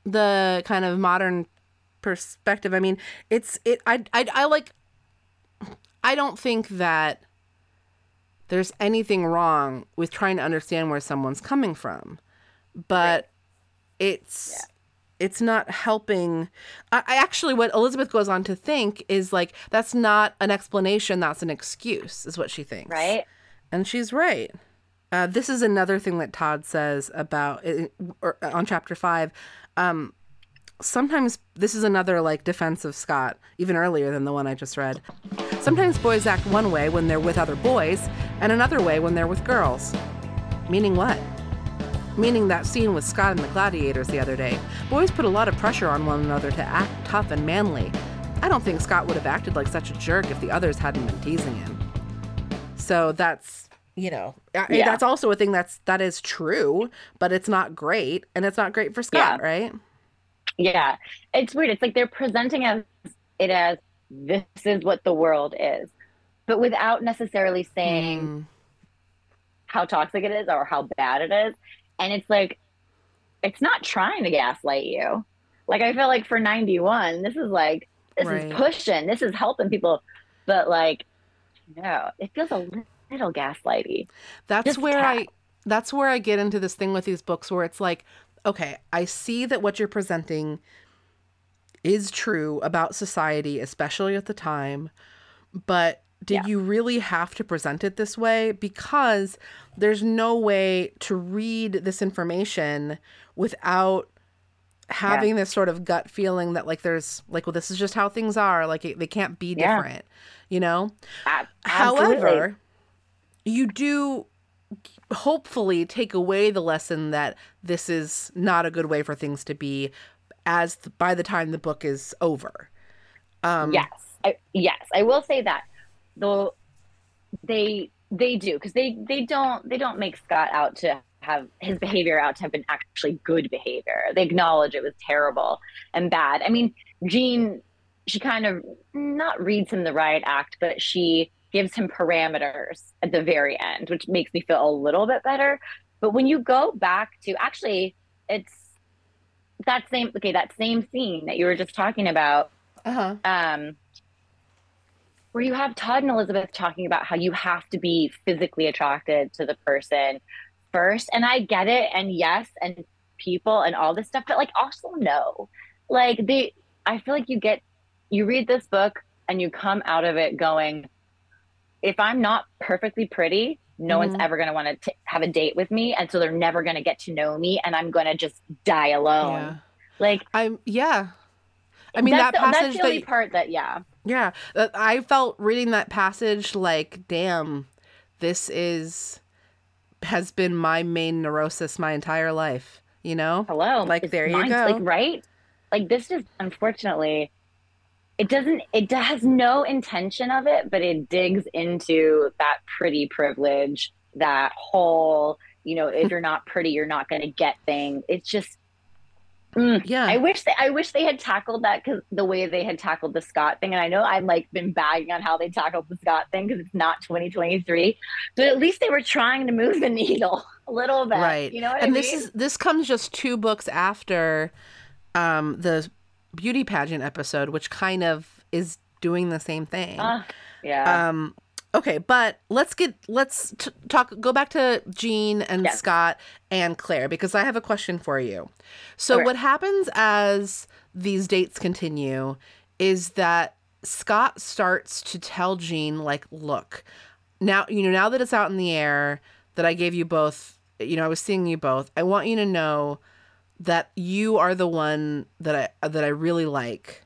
the kind of modern perspective. I mean, it's it. I I, I like. I don't think that there's anything wrong with trying to understand where someone's coming from, but it's Yeah. it's not helping. I, I actually, what Elizabeth goes on to think is like that's not an explanation. That's an excuse, is what she thinks. Right? And she's right. Uh, this is another thing that Todd says about on chapter five. Um, sometimes this is another like defense of Scott, even earlier than the one I just read. Sometimes boys act one way when they're with other boys, and another way when they're with girls. Meaning what? Meaning that scene with Scott and the gladiators the other day. Boys put a lot of pressure on one another to act tough and manly. I don't think Scott would have acted like such a jerk if the others hadn't been teasing him. So that's you know I- Yeah. that's also a thing that's that is true, but it's not great, and it's not great for Scott, right? Yeah. It's weird. It's like they're presenting as it as this is what the world is, but without necessarily saying Mm, how toxic it is or how bad it is. And it's like, it's not trying to gaslight you. Like, I feel like for 91, this is like, this Right. is pushing, this is helping people. But like, no, it feels a little gaslighty. that's Just where I that's where I get into this thing with these books where it's like, okay, I see that what you're presenting is true about society, especially at the time, but did Yeah. you really have to present it this way? Because there's no way to read this information without having this sort of gut feeling that like there's like well this is just how things are like it, they can't be Yeah. different you know absolutely. However, you do hopefully take away the lesson that this is not a good way for things to be as by the time the book is over. Um yes. I, yes i will say that though they they do because they they don't they don't make scott out to have his behavior out to have been actually good behavior. They acknowledge it was terrible and bad. I mean jean she kind of not reads him the riot act but she gives him parameters at the very end which makes me feel a little bit better but when you go back to actually it's that same okay that same scene that you were just talking about uh-huh. um, where you have Todd and Elizabeth talking about how you have to be physically attracted to the person first. And I get it. And yes, and people and all this stuff, but like also no. Like the I feel like you get, you read this book and you come out of it going, if I'm not perfectly pretty, no one's Mhm. ever going to want to have a date with me. And so they're never going to get to know me and I'm going to just die alone. Yeah. Like, I'm yeah. I mean that's that the, that's the only that part that, yeah. yeah, I felt reading that passage like damn this is has been my main neurosis my entire life, you know? hello Like, it's there you mine, go. like right like this is unfortunately it doesn't it has no intention of it but it digs into that pretty privilege that whole you know if you're not pretty you're not going to get thing. It's just mm, Yeah. I wish they, I wish they had tackled that because the way they had tackled the Scott thing, and I know I've like been bagging on how they tackled the Scott thing because it's not 2023, but at least they were trying to move the needle a little bit, right. You know what and I this is this comes just two books after um the beauty pageant episode which kind of is doing the same thing Ah, yeah. um okay but let's get let's t- talk go back to jean and Yes. scott and claire because i have a question for you so Okay. what happens as these dates continue is that scott starts to tell jean like look now you know now that it's out in the air that i gave you both you know i was seeing you both i want you to know that you are the one that i that i really like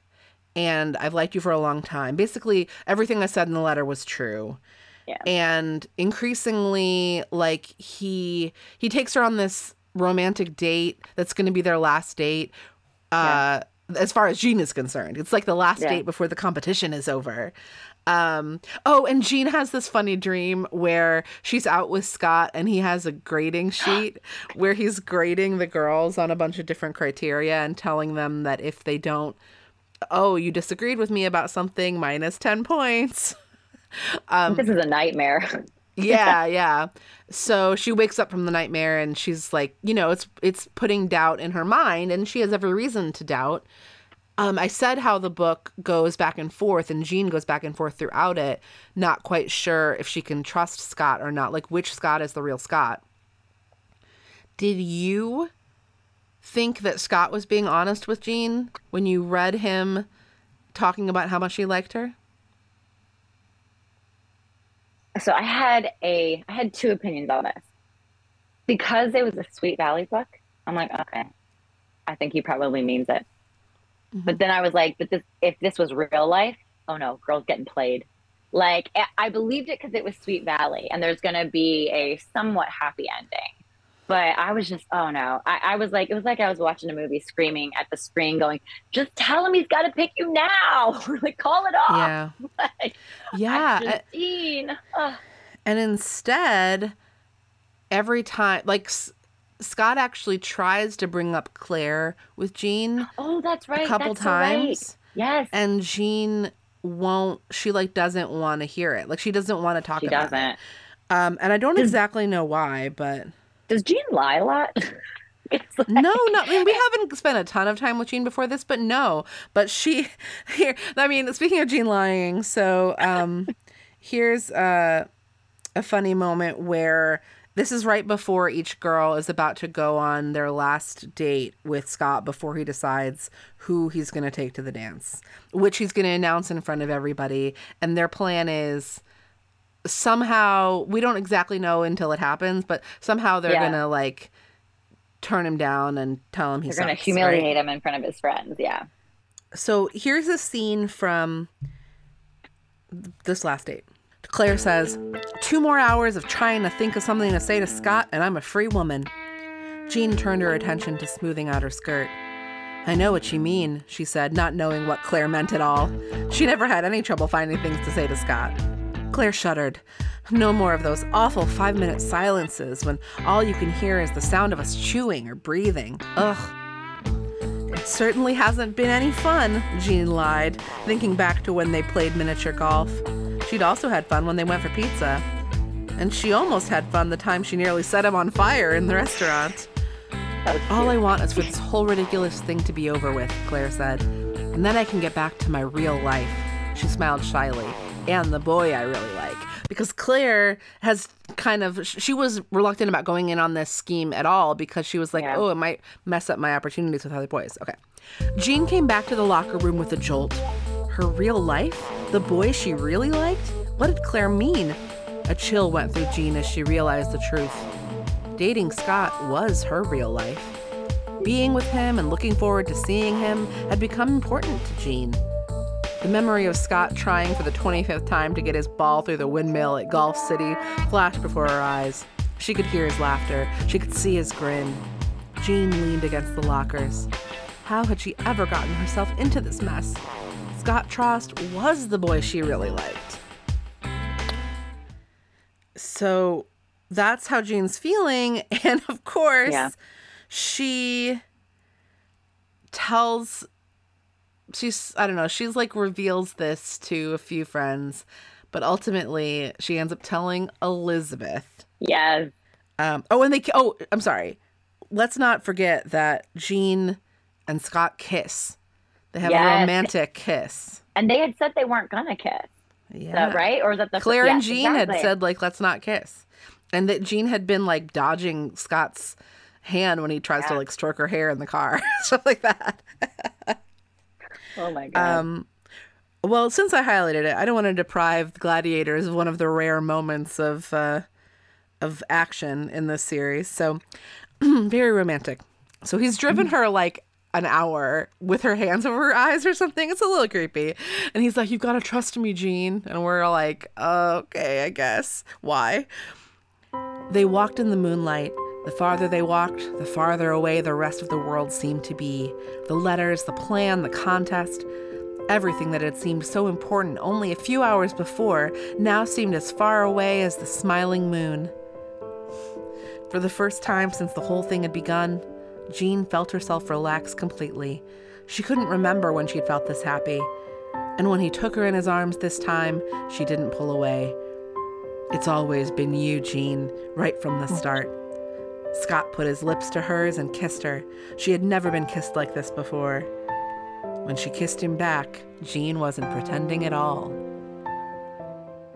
and i've liked you for a long time basically everything i said in the letter was true Yeah. and increasingly like he he takes her on this romantic date that's going to be their last date uh as far as Jean is concerned. It's like the last Yeah. date before the competition is over. Um, oh, and Jean has this funny dream where she's out with Scott and he has a grading sheet where he's grading the girls on a bunch of different criteria and telling them that if they don't, oh, you disagreed with me about something, minus 10 points. Um, this is a nightmare. yeah, yeah. So she wakes up from the nightmare and she's like, you know, it's it's putting doubt in her mind and she has every reason to doubt. Um, I said how the book goes back and forth and Jean goes back and forth throughout it, not quite sure if she can trust Scott or not, like which Scott is the real Scott. Did you think that Scott was being honest with Jean when you read him talking about how much he liked her? so I had a I had two opinions on this. Because it was a Sweet Valley book, I'm like, okay, I think he probably means it. But then I was like, but this if this was real life, oh no, girls getting played. Like I- believed it because it was Sweet Valley, and there's gonna be a somewhat happy ending. But I was just, oh no, I, I was like, it was like I was watching a movie, screaming at the screen, going, "Just tell him he's got to pick you now, like call it off." Yeah. Like, Yeah. I'm a- uh, Justine. Ugh. And instead, every time, like Scott actually tries to bring up Claire with Jean Oh, that's right. a couple that's so right. times, Yes, and Jean won't. She like doesn't want to hear it. Like she doesn't want to talk she about doesn't. it. Um, and I don't Does- exactly know why, but Does Jean lie a lot? Like- no, no. I mean, we haven't spent a ton of time with Jean before this, but no. But she here. I mean, speaking of Jean lying, so um, here's uh, a funny moment where this is right before each girl is about to go on their last date with Scott before he decides who he's going to take to the dance, which he's going to announce in front of everybody. And their plan is somehow we don't exactly know until it happens, but somehow they're Yeah. gonna like turn him down and tell him he's going to humiliate right? him in front of his friends. Yeah. So here's a scene from this last date. Claire says, Two more hours of trying to think of something to say to Scott, and I'm a free woman. Jean turned her attention to smoothing out her skirt. I know what you mean, she said, not knowing what Claire meant at all. She never had any trouble finding things to say to Scott. Claire shuddered. No more of those awful five minute silences when all you can hear is the sound of us chewing or breathing. Ugh. It certainly hasn't been any fun, Jean lied, thinking back to when they played miniature golf. She'd also had fun when they went for pizza. And she almost had fun the time she nearly set him on fire in the restaurant. All I want is for this whole ridiculous thing to be over with, Claire said. And then I can get back to my real life. She smiled shyly. And the boy I really like. Because Claire has kind of, she was reluctant about going in on this scheme at all because she was like, Yeah. oh, it might mess up my opportunities with other boys. Okay. Jean came back to the locker room with a jolt. Her real life? The boy she really liked? What did Claire mean? A chill went through Jean as she realized the truth. Dating Scott was her real life. Being with him and looking forward to seeing him had become important to Jean. The memory of Scott trying for the 25th time to get his ball through the windmill at Golf City flashed before her eyes. She could hear his laughter. She could see his grin. Jean leaned against the lockers. How had she ever gotten herself into this mess? Scott Trost was the boy she really liked. So that's how Jean's feeling. And of course, Yeah. she tells, she's, I don't know, she's like reveals this to a few friends, but ultimately she ends up telling Elizabeth. Yes. Um, oh, and they, oh, I'm sorry. Let's not forget that Jean and Scott kiss. They have a romantic kiss. And they had said they weren't going to kiss. Yeah. that right? Or that the Claire and Yes, Jean had said like let's not kiss, and that Jean had been like dodging Scott's hand when he tries to like stroke her hair in the car, stuff like that. Oh my God. Um, well, since I highlighted it, I don't want to deprive Gladiators of one of the rare moments of uh, of action in this series. So very romantic. So he's driven her like an hour with her hands over her eyes or something. It's a little creepy. And he's like, "You've got to trust me, Jean." And we're like, "Okay, I guess. Why?" They walked in the moonlight, The farther they walked, the farther away the rest of the world seemed to be. The letters, the plan, the contest, everything that had seemed so important only a few hours before now seemed as far away as the smiling moon. For the first time since the whole thing had begun, Jean felt herself relax completely. She couldn't remember when she'd felt this happy. And when he took her in his arms this time, she didn't pull away. It's always been you, Jean, right from the start. Scott put his lips to hers and kissed her. She had never been kissed like this before. When she kissed him back, Jean wasn't pretending at all.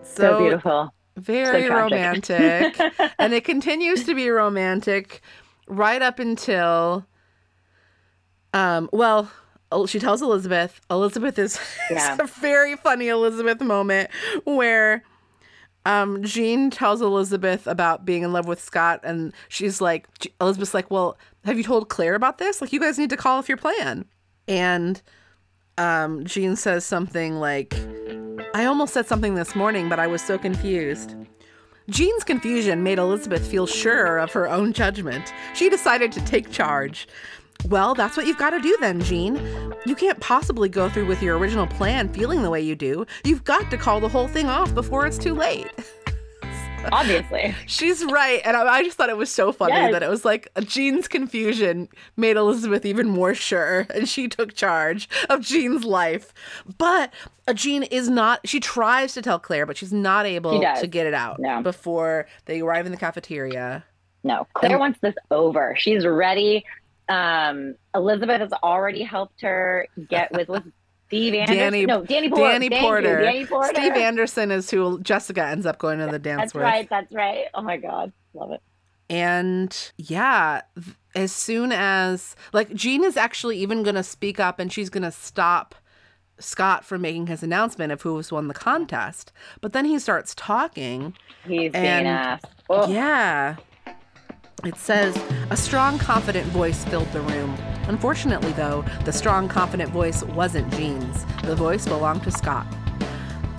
So, beautiful. Very So romantic. and it continues to be romantic right up until um well she tells Elizabeth. Elizabeth is Yeah. a very funny Elizabeth moment where um Jean tells Elizabeth about being in love with Scott and she's like Elizabeth's like, "Well, have you told Claire about this? Like you guys need to call off your plan." And um Jean says something like I almost said something this morning, but I was so confused. Jean's confusion made Elizabeth feel sure of her own judgment. She decided to take charge. Well, that's what you've got to do then, Jean. You can't possibly go through with your original plan feeling the way you do. You've got to call the whole thing off before it's too late. Obviously. She's right. And I, I just thought it was so funny Yes. that it was like Jean's confusion made Elizabeth even more sure, and she took charge of Jean's life. But Jean is not, she tries to tell Claire, but she's not able to get it out No. before they arrive in the cafeteria. No, Claire And- wants this over. She's ready. Um, Elizabeth has already helped her get with Steve Anderson. Danny- no, Danny Porter. Danny Porter. Danny Porter. Steve Anderson is who Jessica ends up going to the dance That's with. right. That's right. Oh my God, love it. And yeah, as soon as like Jean is actually even going to speak up and she's going to stop Scott from making his announcement of who has won the contest. But then he starts talking. He's being asked. Oh, Yeah. It says a strong, confident voice filled the room. Unfortunately, though, the strong, confident voice wasn't Jean's. The voice belonged to Scott.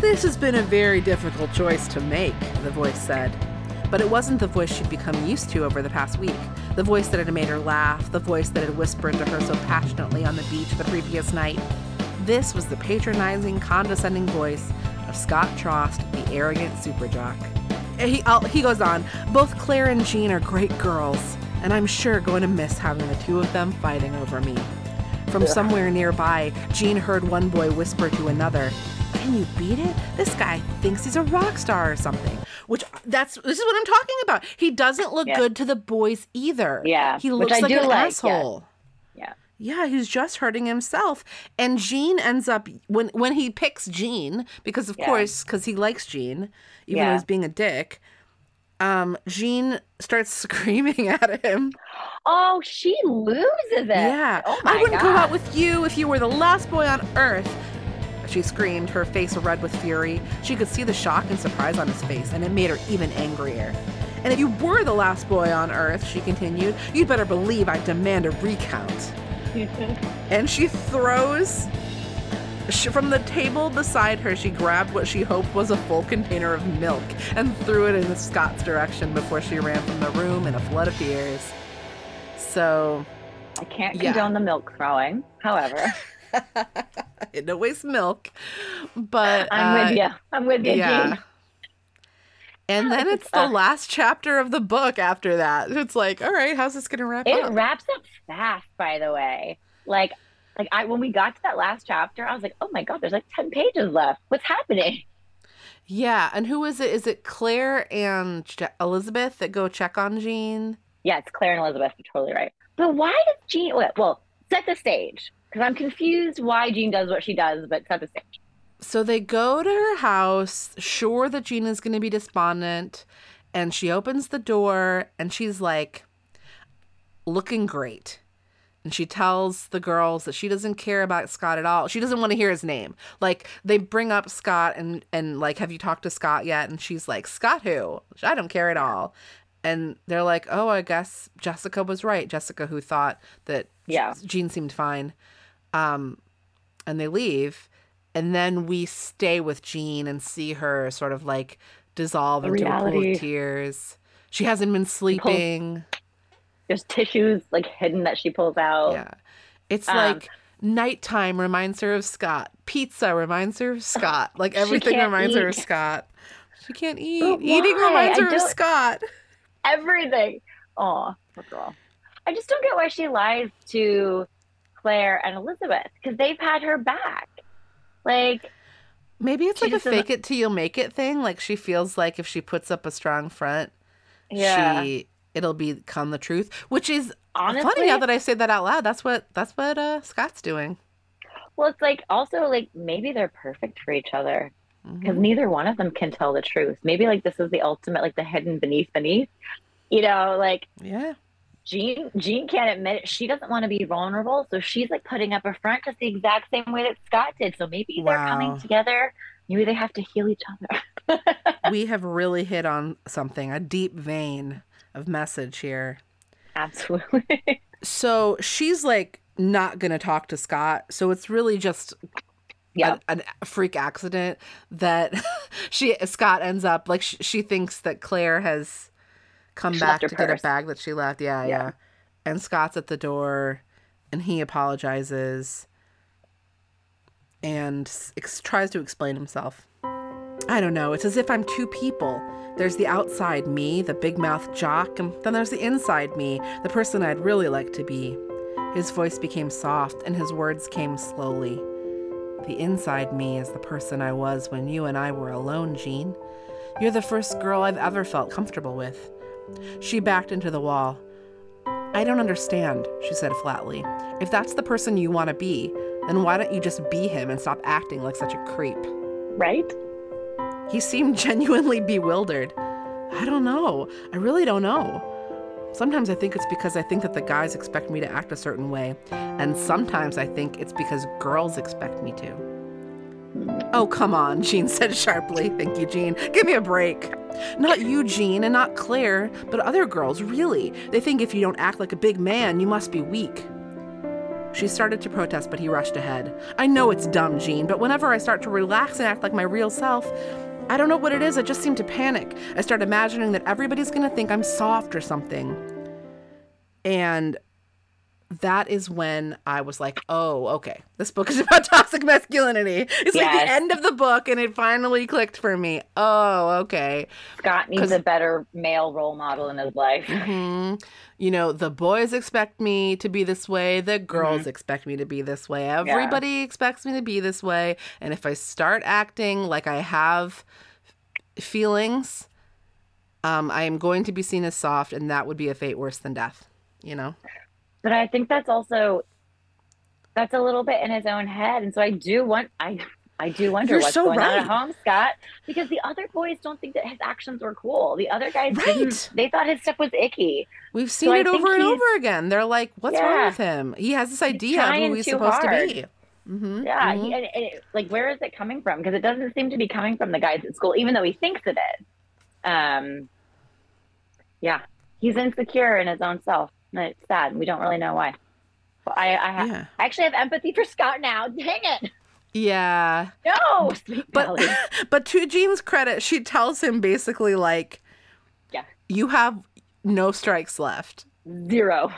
This has been a very difficult choice to make, the voice said. But it wasn't the voice she'd become used to over the past week. The voice that had made her laugh, the voice that had whispered to her so passionately on the beach the previous night. This was the patronizing, condescending voice of Scott Trost, the arrogant super jock. He, i he goes on, both Claire and Jean are great girls, and I'm sure going to miss having the two of them fighting over me. From somewhere nearby, Jean heard one boy whisper to another, Can you beat it? This guy thinks he's a rock star or something. Which that's this is what I'm talking about. He doesn't look Yeah. good to the boys either. Yeah, He looks like an like, asshole. Yeah. Yeah, he's just hurting himself. And Jean ends up when when he picks Jean, because of Yeah. course, because he likes Jean, even though he's being a dick. Um, Jean starts screaming at him. Oh, she loses it. Yeah, Oh I wouldn't God. go out with you if you were the last boy on earth. She screamed, her face red with fury. She could see the shock and surprise on his face, and it made her even angrier. And if you were the last boy on earth, she continued, you'd better believe I demand a recount. and she throws sh from the table beside her she grabbed what she hoped was a full container of milk and threw it in Scott's direction before she ran from the room in a flood of tears so I can't Yeah. condone the milk throwing. However, it no waste milk but I'm uh, with you. I'm with you, yeah Jean. And then it's the last chapter of the book after that it's like all right how's this gonna wrap It up It wraps up fast, by the way. Like, like I when we got to that last chapter, I was like, oh my god, there's like ten pages left. What's happening? yeah and who is it is it claire and elizabeth that go check on jean Yeah, it's Claire and Elizabeth. You're totally right. But why does Jean? Well, well set the stage because I'm confused why Jean does what she does. But set the stage. So they go to her house, sure that Gina's going to be despondent, and she opens the door and she's like looking great. And she tells the girls that she doesn't care about Scott at all. She doesn't want to hear his name. Like they bring up Scott and and like have you talked to Scott yet? And she's like, "Scott who? I don't care at all." And they're like, "Oh, I guess Jessica was right. Jessica who thought that Yeah. Jean seemed fine." Um and they leave and then we stay with Jean and see her sort of like dissolve The into a pool of tears. She hasn't been sleeping. There's tissues like hidden that she pulls out. Yeah. It's Um, like nighttime reminds her of Scott. Pizza reminds her of Scott. Like everything reminds her of Scott. She She can't eat. But Eating why? reminds her of Scott. Everything. Oh, girl. I just don't get why she lies to Claire and Elizabeth because they've had her back. Like, Maybe it's like a fake it till you make it thing. Like she feels like if she puts up a strong front, yeah. she it'll become the truth. Which is Honestly, funny now that I say that out loud. That's what that's what uh, Scott's doing. well, it's like also like maybe they're perfect for each other because Mhm. neither one of them can tell the truth. Maybe like this is the ultimate, like the hidden beneath beneath. You know, like Yeah. Jean Jean can't admit it. She doesn't want to be vulnerable, so she's like putting up a front just the exact same way that Scott did. So maybe they're coming together. Maybe they have to heal each other. we have really hit on something, a deep vein of message here. Absolutely. So she's like not gonna talk to Scott. So it's really just yeah. a, a freak accident that she Scott ends up like sh- she thinks that Claire has come She back to get a bag that she left. Yeah, yeah, Yeah. And Scott's at the door, and he apologizes and ex- tries to explain himself. I don't know. It's as if I'm two people. There's the outside me, the big mouth jock, and then there's the inside me, the person I'd really like to be. His voice became soft, and his words came slowly. The inside me is the person I was when you and I were alone, Jean. You're the first girl I've ever felt comfortable with. She backed into the wall. I don't understand, she said flatly. If that's the person you want to be, then why don't you just be him and stop acting like such a creep? Right? He seemed genuinely bewildered. I don't know. I really don't know. Sometimes I think it's because I think that the guys expect me to act a certain way, and sometimes I think it's because girls expect me to. Oh, come on, Jean said sharply. Thank you, Jean. Give me a break. Not you, Jean, and not Claire, but other girls, really. They think if you don't act like a big man, you must be weak. She started to protest, but he rushed ahead. I know it's dumb, Jean, but whenever I start to relax and act like my real self, I don't know what it is, I just seem to panic. I start imagining that everybody's gonna think I'm soft or something. And that is when I was like, oh, okay, this book is about toxic masculinity. It's like the end of the book, and it finally clicked for me. Oh, okay. Scott needs a better male role model in his life. hmm You know, the boys expect me to be this way. The girls Mm-hmm. expect me to be this way. Everybody expects me to be this way. And if I start acting like I have feelings, um, I am going to be seen as soft, and that would be a fate worse than death. You know? But I think that's also that's a little bit in his own head. And so I do want I I do wonder You're what's so going on at home, Scott, because the other boys don't think that his actions were cool. The other guys Right. didn't. They thought his stuff was icky. We've seen I it over and over again. They're like, "What's wrong with him? He has this idea of who he's supposed hard. to be." hmm Yeah, he, and, and it, like where is it coming from? Because it doesn't seem to be coming from the guys at school, even though he thinks it is. Um, yeah, he's insecure in his own self. And it's sad. We don't really know why. But I, I, ha- yeah, I actually have empathy for Scott now. Dang it! yeah. No, But but to Jean's credit, she tells him basically like, Yeah. you have no strikes left. zero.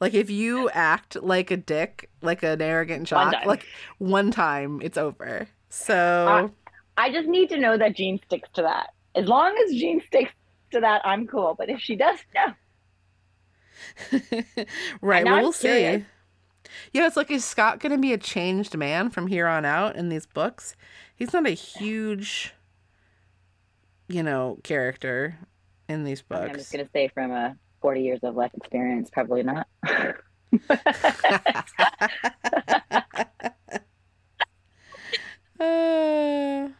Like if you act like a dick, like an arrogant One jock, time. like one time, it's over. So I just need to know that Jean sticks to that. As long as Jean sticks to that, I'm cool. But if she does, no. right, well, we'll see. Yeah, it's like is Scott going to be a changed man from here on out in these books? He's not a huge, you know, character in these books. I'm just gonna say from a 40 years of life experience, probably not. Uh,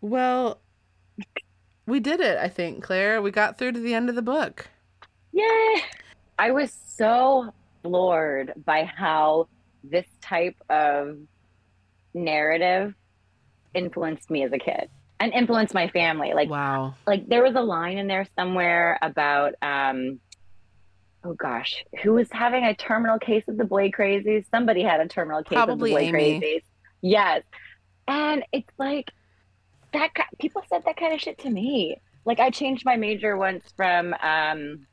well, we did it, I think, Claire. We got through to the end of the book. Yay! I was so floored by how this type of narrative influenced me as a kid and influenced my family. Like, Wow. like there was a line in there somewhere about, um, oh gosh, who was having a terminal case of the boy crazies? Somebody had a terminal case Probably of the boy Amy. crazies. Yes, and it's like that. People said that kind of shit to me. Like I changed my major once from um,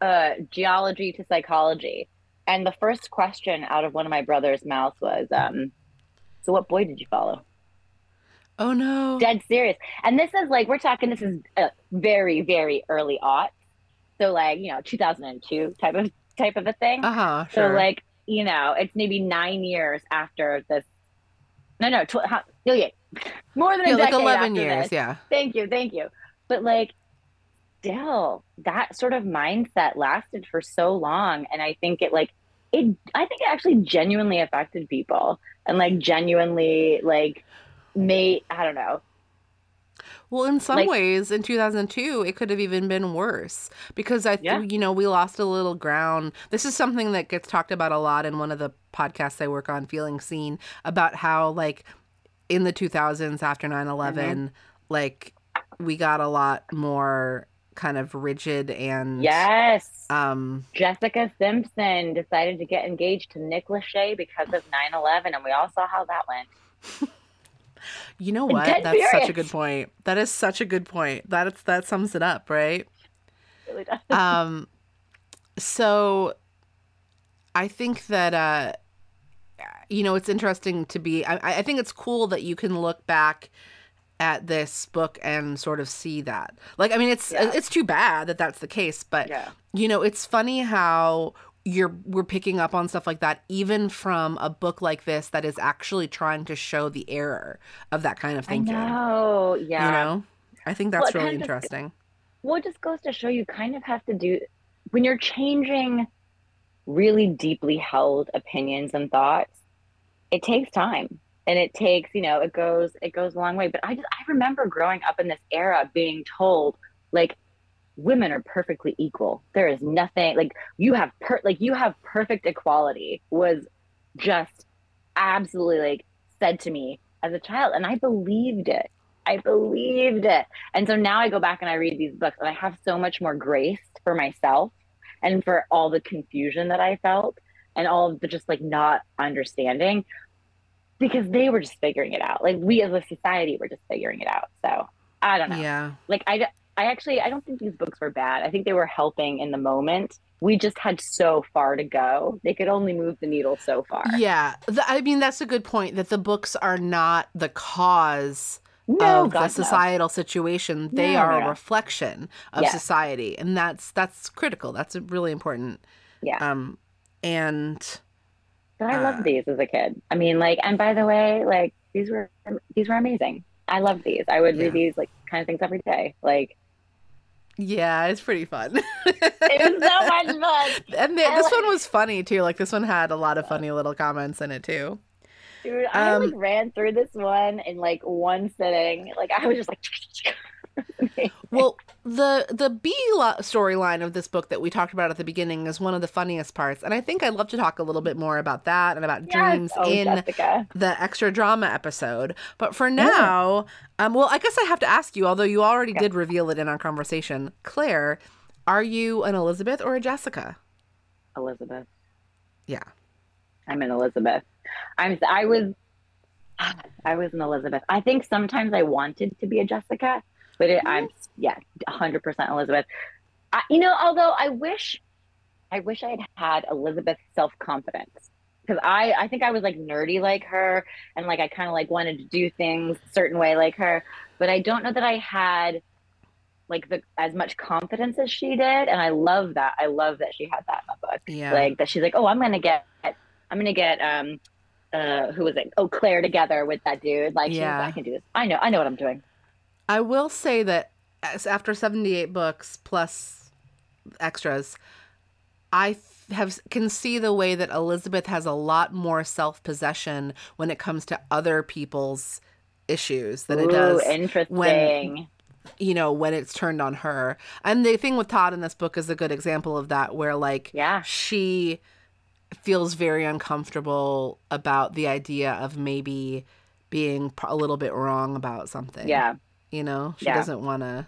uh, geology to psychology. And the first question out of one of my brother's mouths was, um, "So what boy did you follow?" Oh no. Dead serious. And this is like we're talking. This is a very very early aught. So like you know 2002 type of type of a thing. Uh huh. So Sure. like you know it's maybe nine years after this. No no tw- how, no, yeah, more than a like decade eleven after years. this. Yeah. Thank you, thank you. But like, still, that sort of mindset lasted for so long, and I think it like it. I think it actually genuinely affected people, and like genuinely like made. I don't know. Well, in some Like- ways, in 2002, it could have even been worse because I, th- Yeah. you know, we lost a little ground. This is something that gets talked about a lot in one of the podcasts I work on, Feeling Seen, about how like in the 2000s after 9/11, mm-hmm. like we got a lot more kind of rigid and Yes. um Jessica Simpson decided to get engaged to Nick Lachey because of 9/11, and we all saw how that went. you know what Dead that's such a good point that is such a good point that is, that sums it up right It really does. um so i think that uh you know it's interesting to be I, I think it's cool that you can look back at this book and sort of see that like i mean it's Yeah. it's too bad that that's the case but yeah. you know it's funny how you're we're picking up on stuff like that even from a book like this that is actually trying to show the error of that kind of thinking Oh, Yeah. you know i think that's it really interesting well, it just goes to show you kind of have to do when you're changing really deeply held opinions and thoughts. It takes time, and it takes you know it goes it goes a long way. But I just I remember growing up in this era being told like women are perfectly equal. There is nothing like you have per like you have perfect equality was just absolutely like said to me as a child, and I believed it. I believed it. And so now I go back and I read these books and I have so much more grace for myself and for all the confusion that I felt and all of the just like not understanding because they were just figuring it out. Like we as a society were just figuring it out. So I don't know. yeah Like I, I actually, I don't think these books were bad. I think they were helping in the moment. We just had so far to go. They could only move the needle so far. Yeah, th- I mean that's a good point. That the books are not the cause No, of God, the no. societal situation; they No, are no, a reflection of society, and that's that's critical. That's really important. Yeah. Um, and But I Uh, loved these as a kid. I mean, like, and by the way, like these were these were amazing. I loved these. I would Yeah. read these like kind of things every day. Like yeah, it's pretty fun. it was so much fun, and the, this like- one was funny too. Like this one had a lot of funny little comments in it too. dude. I Um, like ran through this one in like one sitting. Like I was just like. Well, the the B lo- storyline of this book that we talked about at the beginning is one of the funniest parts, and I think I'd love to talk a little bit more about that and about Yes. dreams Oh, in Jessica. the extra drama episode. But for now, um, well, I guess I have to ask you, although you already Okay. did reveal it in our conversation, Claire, are you an Elizabeth or a Jessica? Elizabeth. Yeah. I'm an Elizabeth. I'm. I was. I was an Elizabeth. I think sometimes I wanted to be a Jessica, but it, I'm yeah, 100 percent Elizabeth. I, you know, although I wish, I wish I had had Elizabeth's self confidence because I I think I was like nerdy like her and like I kind of like wanted to do things a certain way like her, but I don't know that I had like the as much confidence as she did, and I love that. I love that she had that in the book Yeah. like that she's like oh i'm gonna get i'm gonna get um uh who was it oh claire together with that dude like Yeah. i can do this i know i know what i'm doing I will say that after 78 books plus extras, I have can see the way that Elizabeth has a lot more self-possession when it comes to other people's issues than it does interesting. you know when it's turned on her. And the thing with Todd in this book is a good example of that where like yeah. she feels very uncomfortable about the idea of maybe being a little bit wrong about something. Yeah you know she Yeah. doesn't want to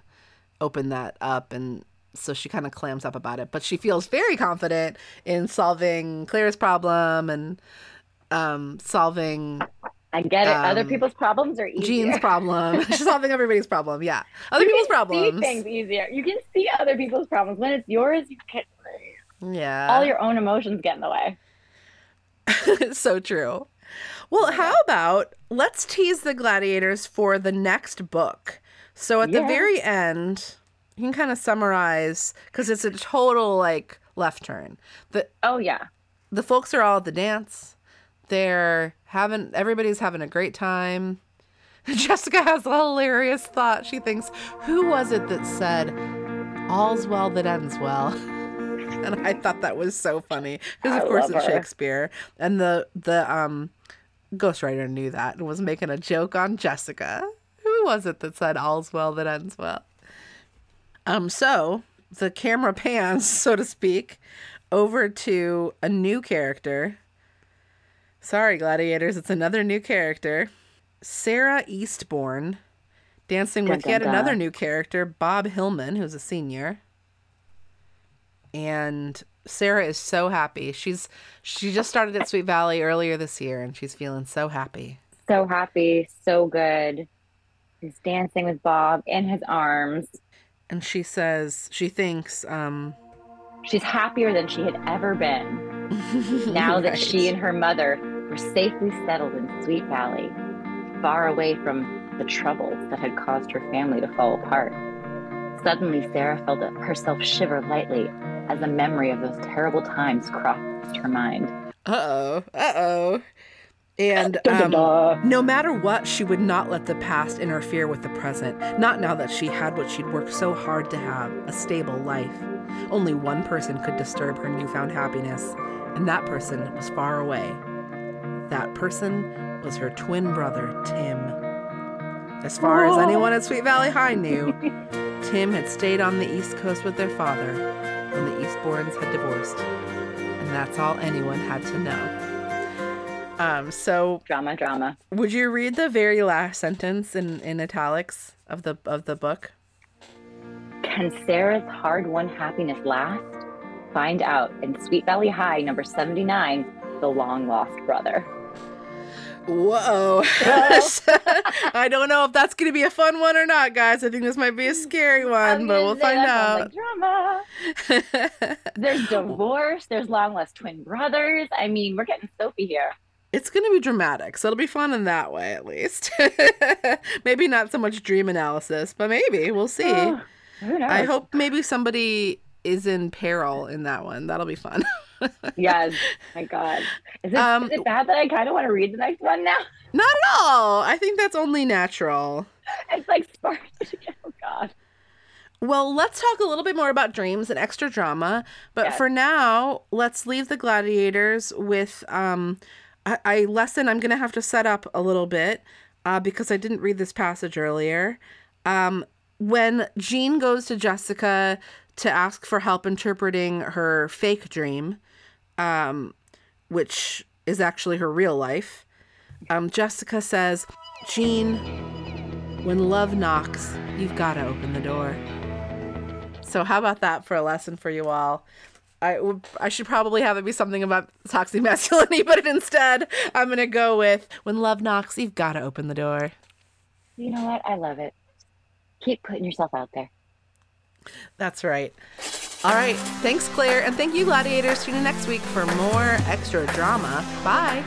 open that up and so she kind of clams up about it but she feels very confident in solving claire's problem and um solving I get it. Other Um, people's problems are easier. Jean's problem. She's solving everybody's problem. Yeah. Other You people's can problems. See things easier. You can see other people's problems. When it's yours, you can Yeah. all your own emotions get in the way. so true. Well, how about let's tease the gladiators for the next book. So at the very end, you can kind of summarize because it's a total like left turn. The Oh yeah. the folks are all at the dance. They're having everybody's having a great time. Jessica has a hilarious thought. She thinks, "Who was it that said all's well that ends well?" and I thought that was so funny because I of course it's her. Shakespeare, and the the um ghostwriter knew that and was making a joke on Jessica. Who was it that said all's well that ends well? Um, so the camera pans, so to speak, over to a new character. Sorry, gladiators, it's another new character. Sarah Eastbourne, dancing with Dun, yet dun, another new character, Bob Hillman, who's a senior. And Sarah is so happy. She's she just started at Sweet Valley earlier this year and she's feeling so happy. So happy, so good. He's dancing with Bob in his arms. And she says she thinks um She's happier than she had ever been now that she and her mother were safely settled in Sweet Valley, far away from the troubles that had caused her family to fall apart. Suddenly, Sarah felt herself shiver lightly as a memory of those terrible times crossed her mind. Uh-oh. Uh-oh. And Dun, dun, um, no matter what, she would not let the past interfere with the present. Not now that she had what she'd worked so hard to have, a stable life. Only one person could disturb her newfound happiness, and that person was far away. That person was her twin brother, Tim. As far as anyone at Sweet Valley High knew, Tim had stayed on the East Coast with their father when the Eastbournes had divorced. And that's all anyone had to know. Um, so Drama, drama. would you read the very last sentence in, in italics of the of the book? Can Sarah's hard won happiness last? Find out in Sweet Valley High, number 79, The Long Lost Brother. Whoa. I don't know if that's going to be a fun one or not, guys. I think this might be a scary one, but we'll find out. drama. There's divorce. There's long lost twin brothers. I mean, we're getting soapy here. it's going to be dramatic, so it'll be fun in that way, at least. maybe not so much dream analysis, but maybe. We'll see. Oh? I hope maybe somebody is in peril in that one. That'll be fun. Yes. My God. Is it, Um, is it bad that I kind of want to read the next one now? Not at all. I think that's only natural. It's like spark. Oh God. Well, let's talk a little bit more about dreams and extra drama. But Yes. for now, let's leave the gladiators with um, a, a lesson I'm going to have to set up a little bit uh, because I didn't read this passage earlier. Um, when Jean goes to Jessica to ask for help interpreting her fake dream, um, which is actually her real life, um, Jessica says, Jean, when love knocks, you've got to open the door. So how about that for a lesson for you all? I I should probably have it be something about toxic masculinity, but instead I'm gonna go with when love knocks, you've gotta open the door. You know what? I love it. Keep putting yourself out there. That's right. All right. Thanks, Claire, and thank you, gladiators. Tune in next week for more extra drama. Bye.